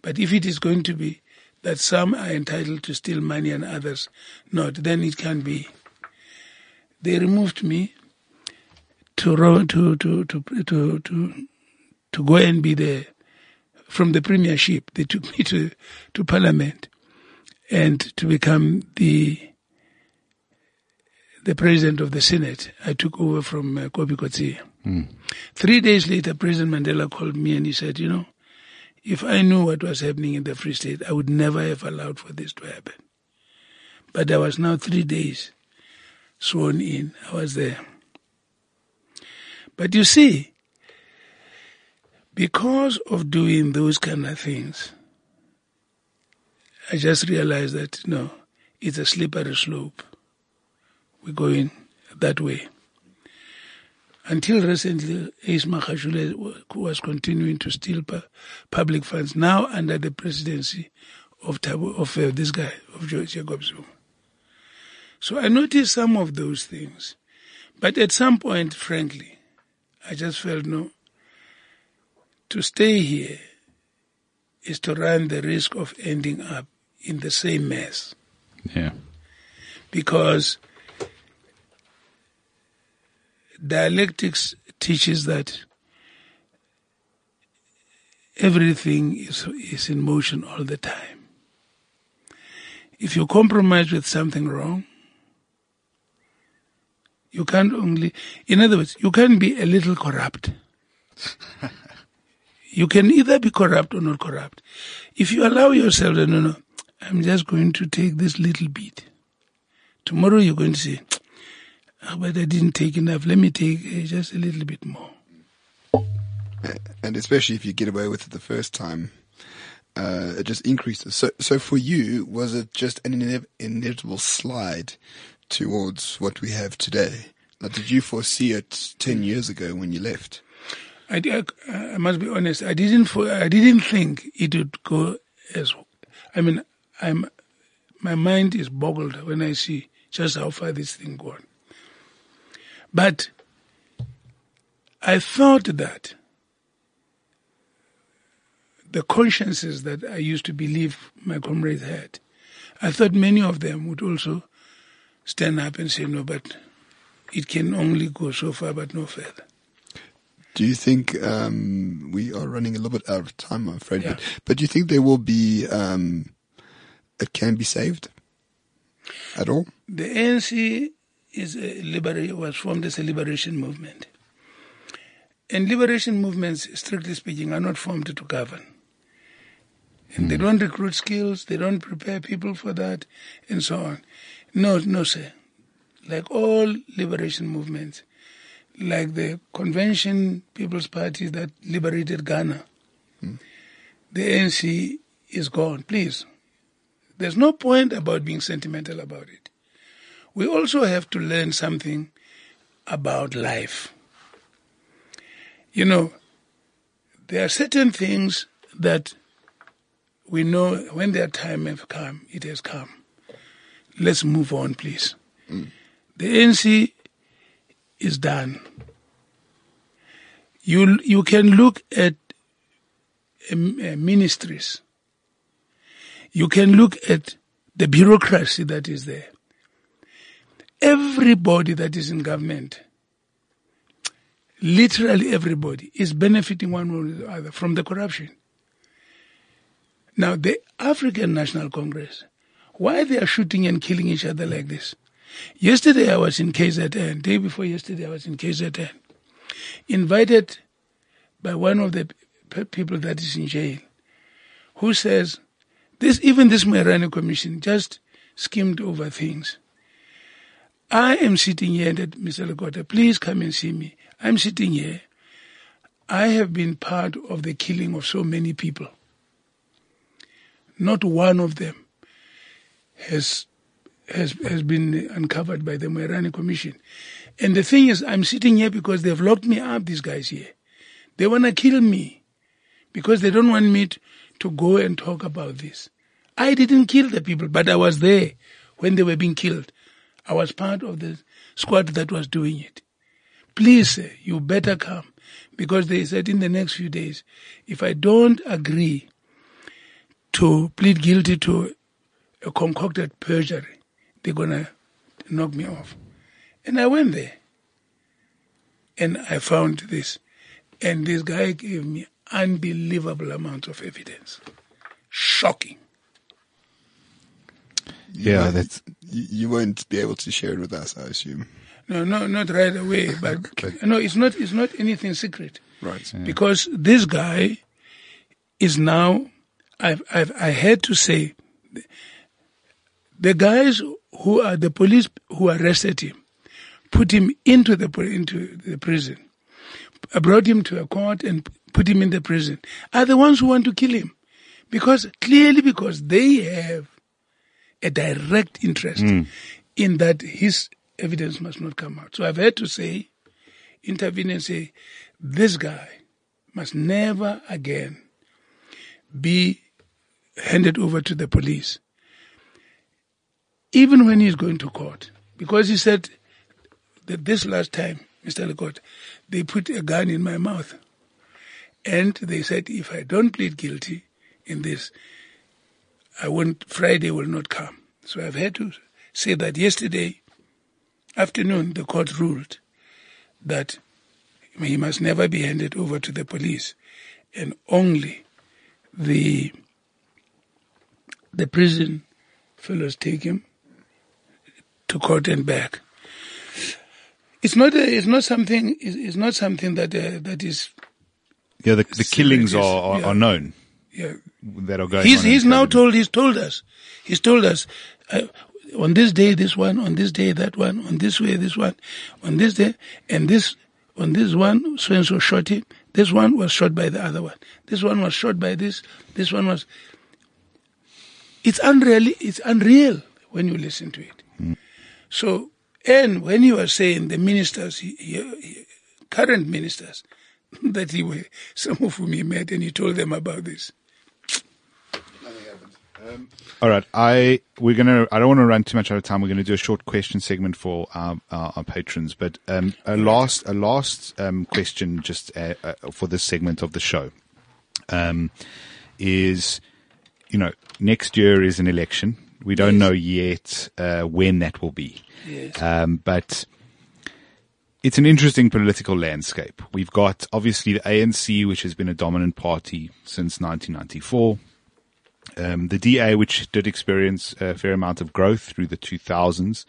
But if it is going to be that some are entitled to steal money and others not, then it can be. They removed me to to to to to to, to go and be the from the premiership. They took me to to parliament and to become the the president of the Senate. I took over from uh. Mm. Three days later, President Mandela called me and he said, you know, if I knew what was happening in the Free State, I would never have allowed for this to happen. But I was now three days sworn in. I was there. But you see, because of doing those kind of things, I just realized that no, it's a slippery slope. We're going that way. Until recently, Ace Magashule was continuing to steal public funds, now under the presidency of, of uh, this guy, of George Jacob Zuma. So I noticed some of those things. But at some point, frankly, I just felt no, to stay here is to run the risk of ending up in the same mess. Yeah. Because dialectics teaches that everything is, is in motion all the time. If you compromise with something wrong, you can't only, in other words, you can be a little corrupt. you can either be corrupt or not corrupt. If you allow yourself, no, no, I'm just going to take this little bit. Tomorrow you're going to say, oh, but I didn't take enough. Let me take uh, just a little bit more. And especially if you get away with it the first time, uh, it just increases. So, so for you, was it just an ine- inevitable slide towards what we have today? Like, did you foresee it 10 years ago when you left? I, I, I must be honest. I didn't. For, I didn't think it would go as. I mean, I'm. My mind is boggled when I see just how far this thing gone. But I thought that the consciences that I used to believe my comrades had, I thought many of them would also stand up and say, no, but it can only go so far, but no further. Do you think um, we are running a little bit out of time? I'm afraid, Yeah. but, but do you think there will be um, it can be saved at all? The ANC is a libera- was formed as a liberation movement. And liberation movements, strictly speaking, are not formed to govern. And they don't recruit skills, they don't prepare people for that, and so on. No, no, sir. Like all liberation movements, like the Convention People's Party that liberated Ghana, hmm. the ANC is gone. Please. There's no point about being sentimental about it. We also have to learn something about life. You know, there are certain things that we know when their time has come, it has come. Let's move on, please. The ANC is done. You you can look at um, uh, ministries. You can look at the bureaucracy that is there. Everybody that is in government, literally everybody, is benefiting one way or the other from the corruption. Now, the African National Congress, why they are shooting and killing each other like this? Yesterday I was in KZN, day before yesterday I was in KZN, invited by one of the people that is in jail, who says, this, even this Moerane Commission just skimmed over things. I am sitting here, and Mr. Lekota, please come and see me. I'm sitting here. I have been part of the killing of so many people. Not one of them has has has been uncovered by the Moerane Commission. And the thing is, I'm sitting here because they've locked me up. These guys here, they wanna kill me because they don't want me to, to go and talk about this. I didn't kill the people, but I was there when they were being killed. I was part of the squad that was doing it. Please, sir, you better come because they said in the next few days, if I don't agree to plead guilty to a concocted perjury, they're gonna knock me off. And I went there and I found this. And this guy gave me unbelievable amounts of evidence. Shocking. Yeah, that's You, you won't be able to share it with us, I assume. No, no, not right away, but no, it's not, it's not anything secret. Right. because this guy is now I've, I've I had to say the guys who are the police who arrested him put him into the into the prison brought him to a court and put him in the prison are the ones who want to kill him. Because clearly because they have a direct interest hmm. in that his evidence must not come out. So I've had to say intervene and say, this guy must never again be handed over to the police, even when he's going to court. Because he said that this last time, Mr. Lekota, they put a gun in my mouth. And they said, if I don't plead guilty in this, I won't, Friday will not come. So I've had to say that yesterday afternoon, the court ruled that he must never be handed over to the police and only the the prison fellows take him to court and back. It's not a, it's not something it's, not something that uh, that is yeah. The, the killings are, are, Yeah. are known yeah, that are going. he's on he's now told he's told us he's told us uh, on this day this one on this day that one on this way this one on this day and this on this one so and so shot him this one was shot by the other one this one was shot by this this one was it's unreal it's unreal when you listen to it so and when you are saying the ministers he, he, current ministers that he were some of whom he met and he told them about this All right, I we're gonna. I don't want to run too much out of time. We're gonna do a short question segment for our our, our patrons, but um, a last a last um, question just uh, uh, for this segment of the show um, is, you know, next year is an election. We don't Yes. know yet uh, when that will be, yes um, but it's an interesting political landscape. We've got obviously the ANC, which has been a dominant party since 1994 um, the DA, which did experience a fair amount of growth through the 2000s.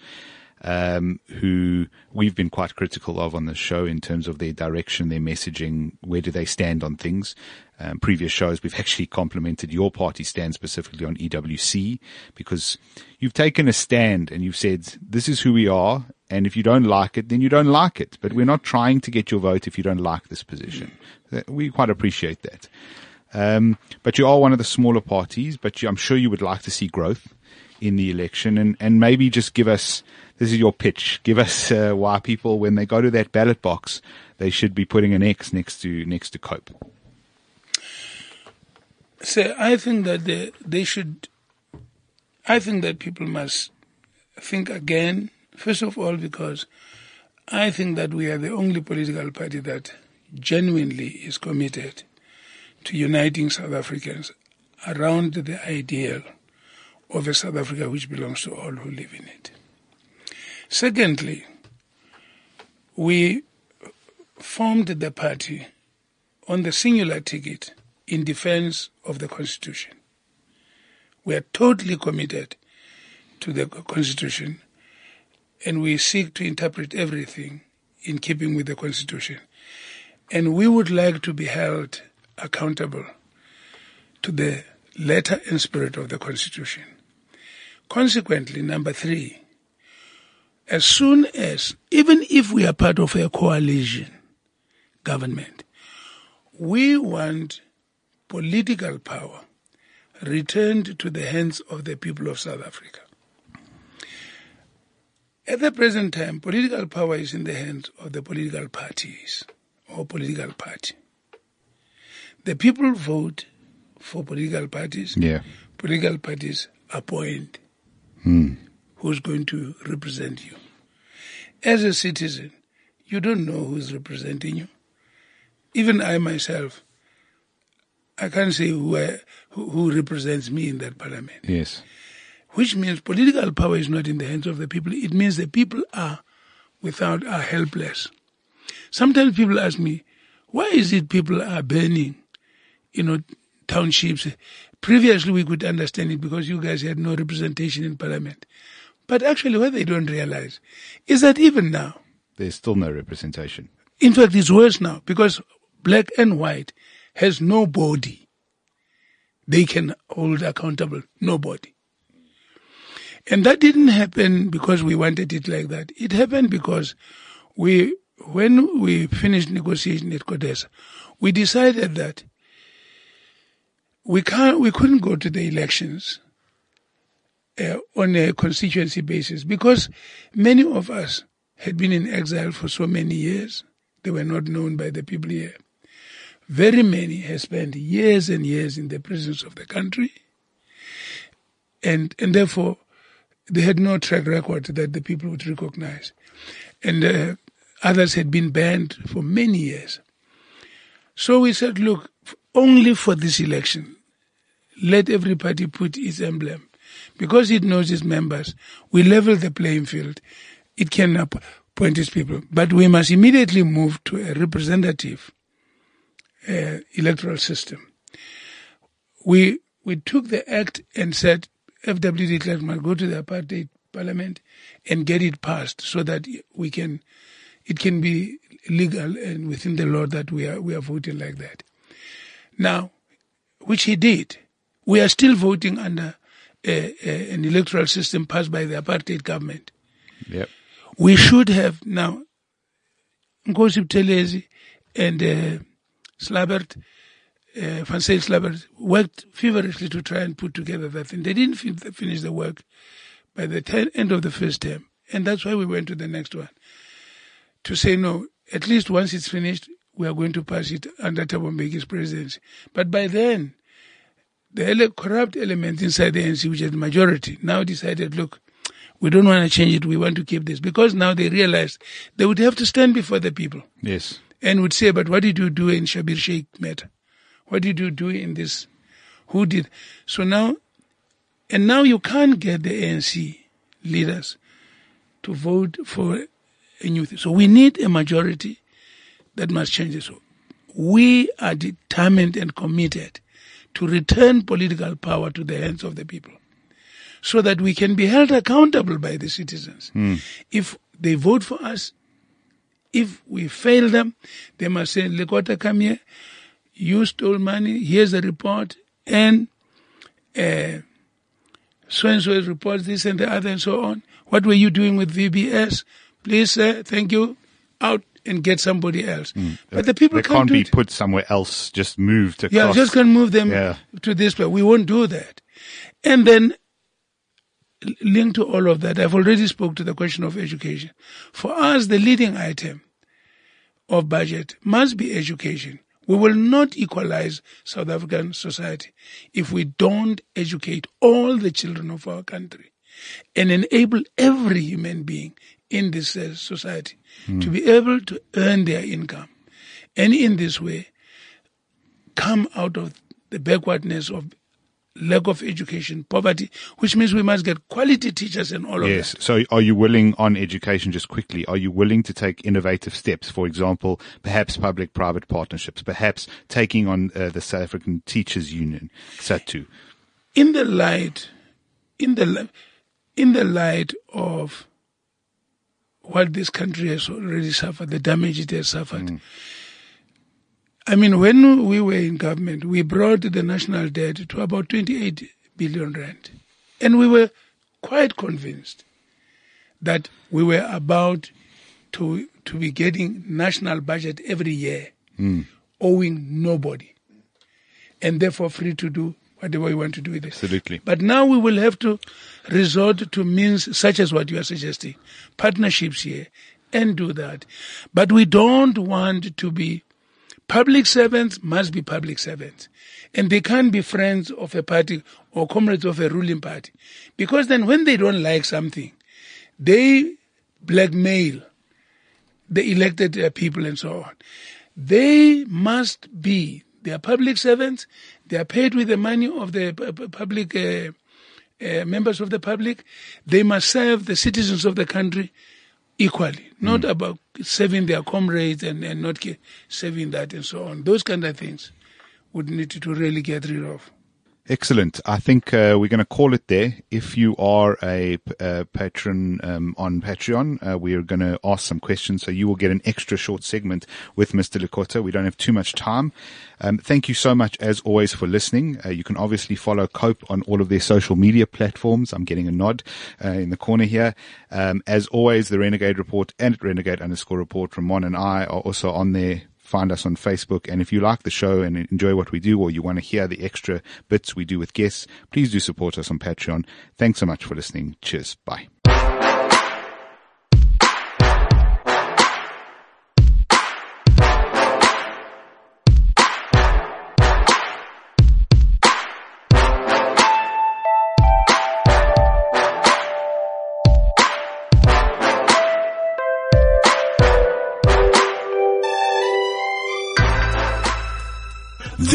um, who we've been quite critical of on the show in terms of their direction, their messaging, where do they stand on things. Um, previous shows, we've actually complimented your party stand specifically on EWC because you've taken a stand and you've said, this is who we are. And if you don't like it, then you don't like it. But we're not trying to get your vote if you don't like this position. We quite appreciate that. Um, but you are one of the smaller parties, but you, I'm sure you would like to see growth in the election and, and maybe just give us, this is your pitch, give us uh, why people, when they go to that ballot box, they should be putting an X next to, next to COPE. So I think that they, they should, I think that people must think again, first of all, because I think that we are the only political party that genuinely is committed to uniting South Africans around the ideal of a South Africa which belongs to all who live in it. Secondly, we formed the party on the singular ticket in defense of the Constitution. We are totally committed to the Constitution and we seek to interpret everything in keeping with the Constitution. And we would like to be held accountable to the letter and spirit of the Constitution. Consequently, number three, as soon as, even if we are part of a coalition government, we want political power returned to the hands of the people of South Africa. At the present time, political power is in the hands of the political parties or political party. The people vote for political parties. Yeah. Political parties appoint Hmm. who's going to represent you. As a citizen, you don't know who's representing you. Even I myself, I can't say who, I, who, who represents me in that parliament. Yes. Which means political power is not in the hands of the people. It means the people are without, are helpless. Sometimes people ask me, why is it people are burning, you know, townships? Previously we could understand it because you guys had no representation in parliament. But actually what they don't realize is that even now, There's still no representation. in fact it's worse now because black and white has no body. They can hold accountable nobody. And that didn't happen because we wanted it like that. It happened because we, when we finished negotiation at CODESA, we decided that we can't, we couldn't go to the elections uh, on a constituency basis because many of us had been in exile for so many years. They were not known by the people here. Very many have spent years and years in the prisons of the country. And, and therefore, they had no track record that the people would recognize. And uh, others had been banned for many years. So we said, look, only for this election, let every party put its emblem. Because it knows its members, we level the playing field. It can appoint its people. But we must immediately move to a representative uh, electoral system. We, we took the act and said FW de Klerk must go to the apartheid parliament and get it passed so that we can, it can be legal and within the law that we are, we are voting like that. Now, which he did. We are still voting under a, a, an electoral system passed by the apartheid government. Yep. We should have now Nkosi Buthelezi and uh, Slabert, uh, Van Zyl Slabert, worked feverishly to try and put together that thing. They didn't fin- finish the work by the end of the first term. And that's why we went to the next one. To say, no, at least once it's finished, we are going to pass it under Thabo Mbeki's presidency. But by then, the ele- corrupt element inside the ANC, which is the majority, now decided, look, we don't want to change it. We want to keep this because now they realized they would have to stand before the people Yes. And would say, but what did you do in Schabir Shaik matter? What did you do in this? Who did? So now, and now you can't get the ANC leaders to vote for a new thing. So we need a majority that must change this. So we are determined and committed to return political power to the hands of the people. so that we can be held accountable by the citizens. Hmm. If they vote for us, if we fail them, they must say, Lekota, come here. You stole money. Here's the report. And uh, so and so reports this and the other and so on. What were you doing with VBS? Please, sir, thank you. Out and get somebody else. But the people they can't, can't be put somewhere else, just moved across. Yeah, just can move them Yeah. to this place. We won't do that. And then linked to all of that, I've already spoke to the question of education. For us, the leading item of budget must be education. We will not equalize South African society if we don't educate all the children of our country and enable every human being in this uh, society to be able to earn their income. And in this way, come out of the backwardness of lack of education, poverty, which means we must get quality teachers and all of Yes. that. So are you willing on education just quickly? Are you willing to take innovative steps? For example, perhaps public private partnerships, perhaps taking on uh, the South African Teachers Union, SADTU. In the light, in the in the light of what this country has already suffered, the damage it has suffered. I mean, when we were in government, we brought the national debt to about 28 billion rand. And we were quite convinced that we were about to, to be getting national budget every year, hmm. owing nobody, and therefore free to do whatever we want to do with it. Absolutely. But now we will have to resort to means such as what you are suggesting, partnerships here, and do that. But we don't want to be public servants must be public servants. And they can't be friends of a party or comrades of a ruling party. Because then when they don't like something, they blackmail the elected uh, people and so on. They must be, they are public servants, they are paid with the money of the pu- public, uh, uh, members of the public. They must serve the citizens of the country equally, not mm. about serving their comrades and, and not serving that and so on. Those kind of things would need to really get rid of. Excellent. I think uh, we're going to call it there. If you are a, uh patron um, on Patreon, uh, we are going to ask some questions. So you will get an extra short segment with Mr. Lekota. We don't have too much time. Um, thank you so much, as always, for listening. Uh, you can obviously follow Cope on all of their social media platforms. I'm getting a nod uh, in the corner here. Um, as always, the Renegade Report and Renegade underscore report from Mon and I are also on there find us on Facebook. And if you like the show and enjoy what we do, or you want to hear the extra bits we do with guests, please do support us on Patreon. Thanks so much for listening. Cheers. Bye.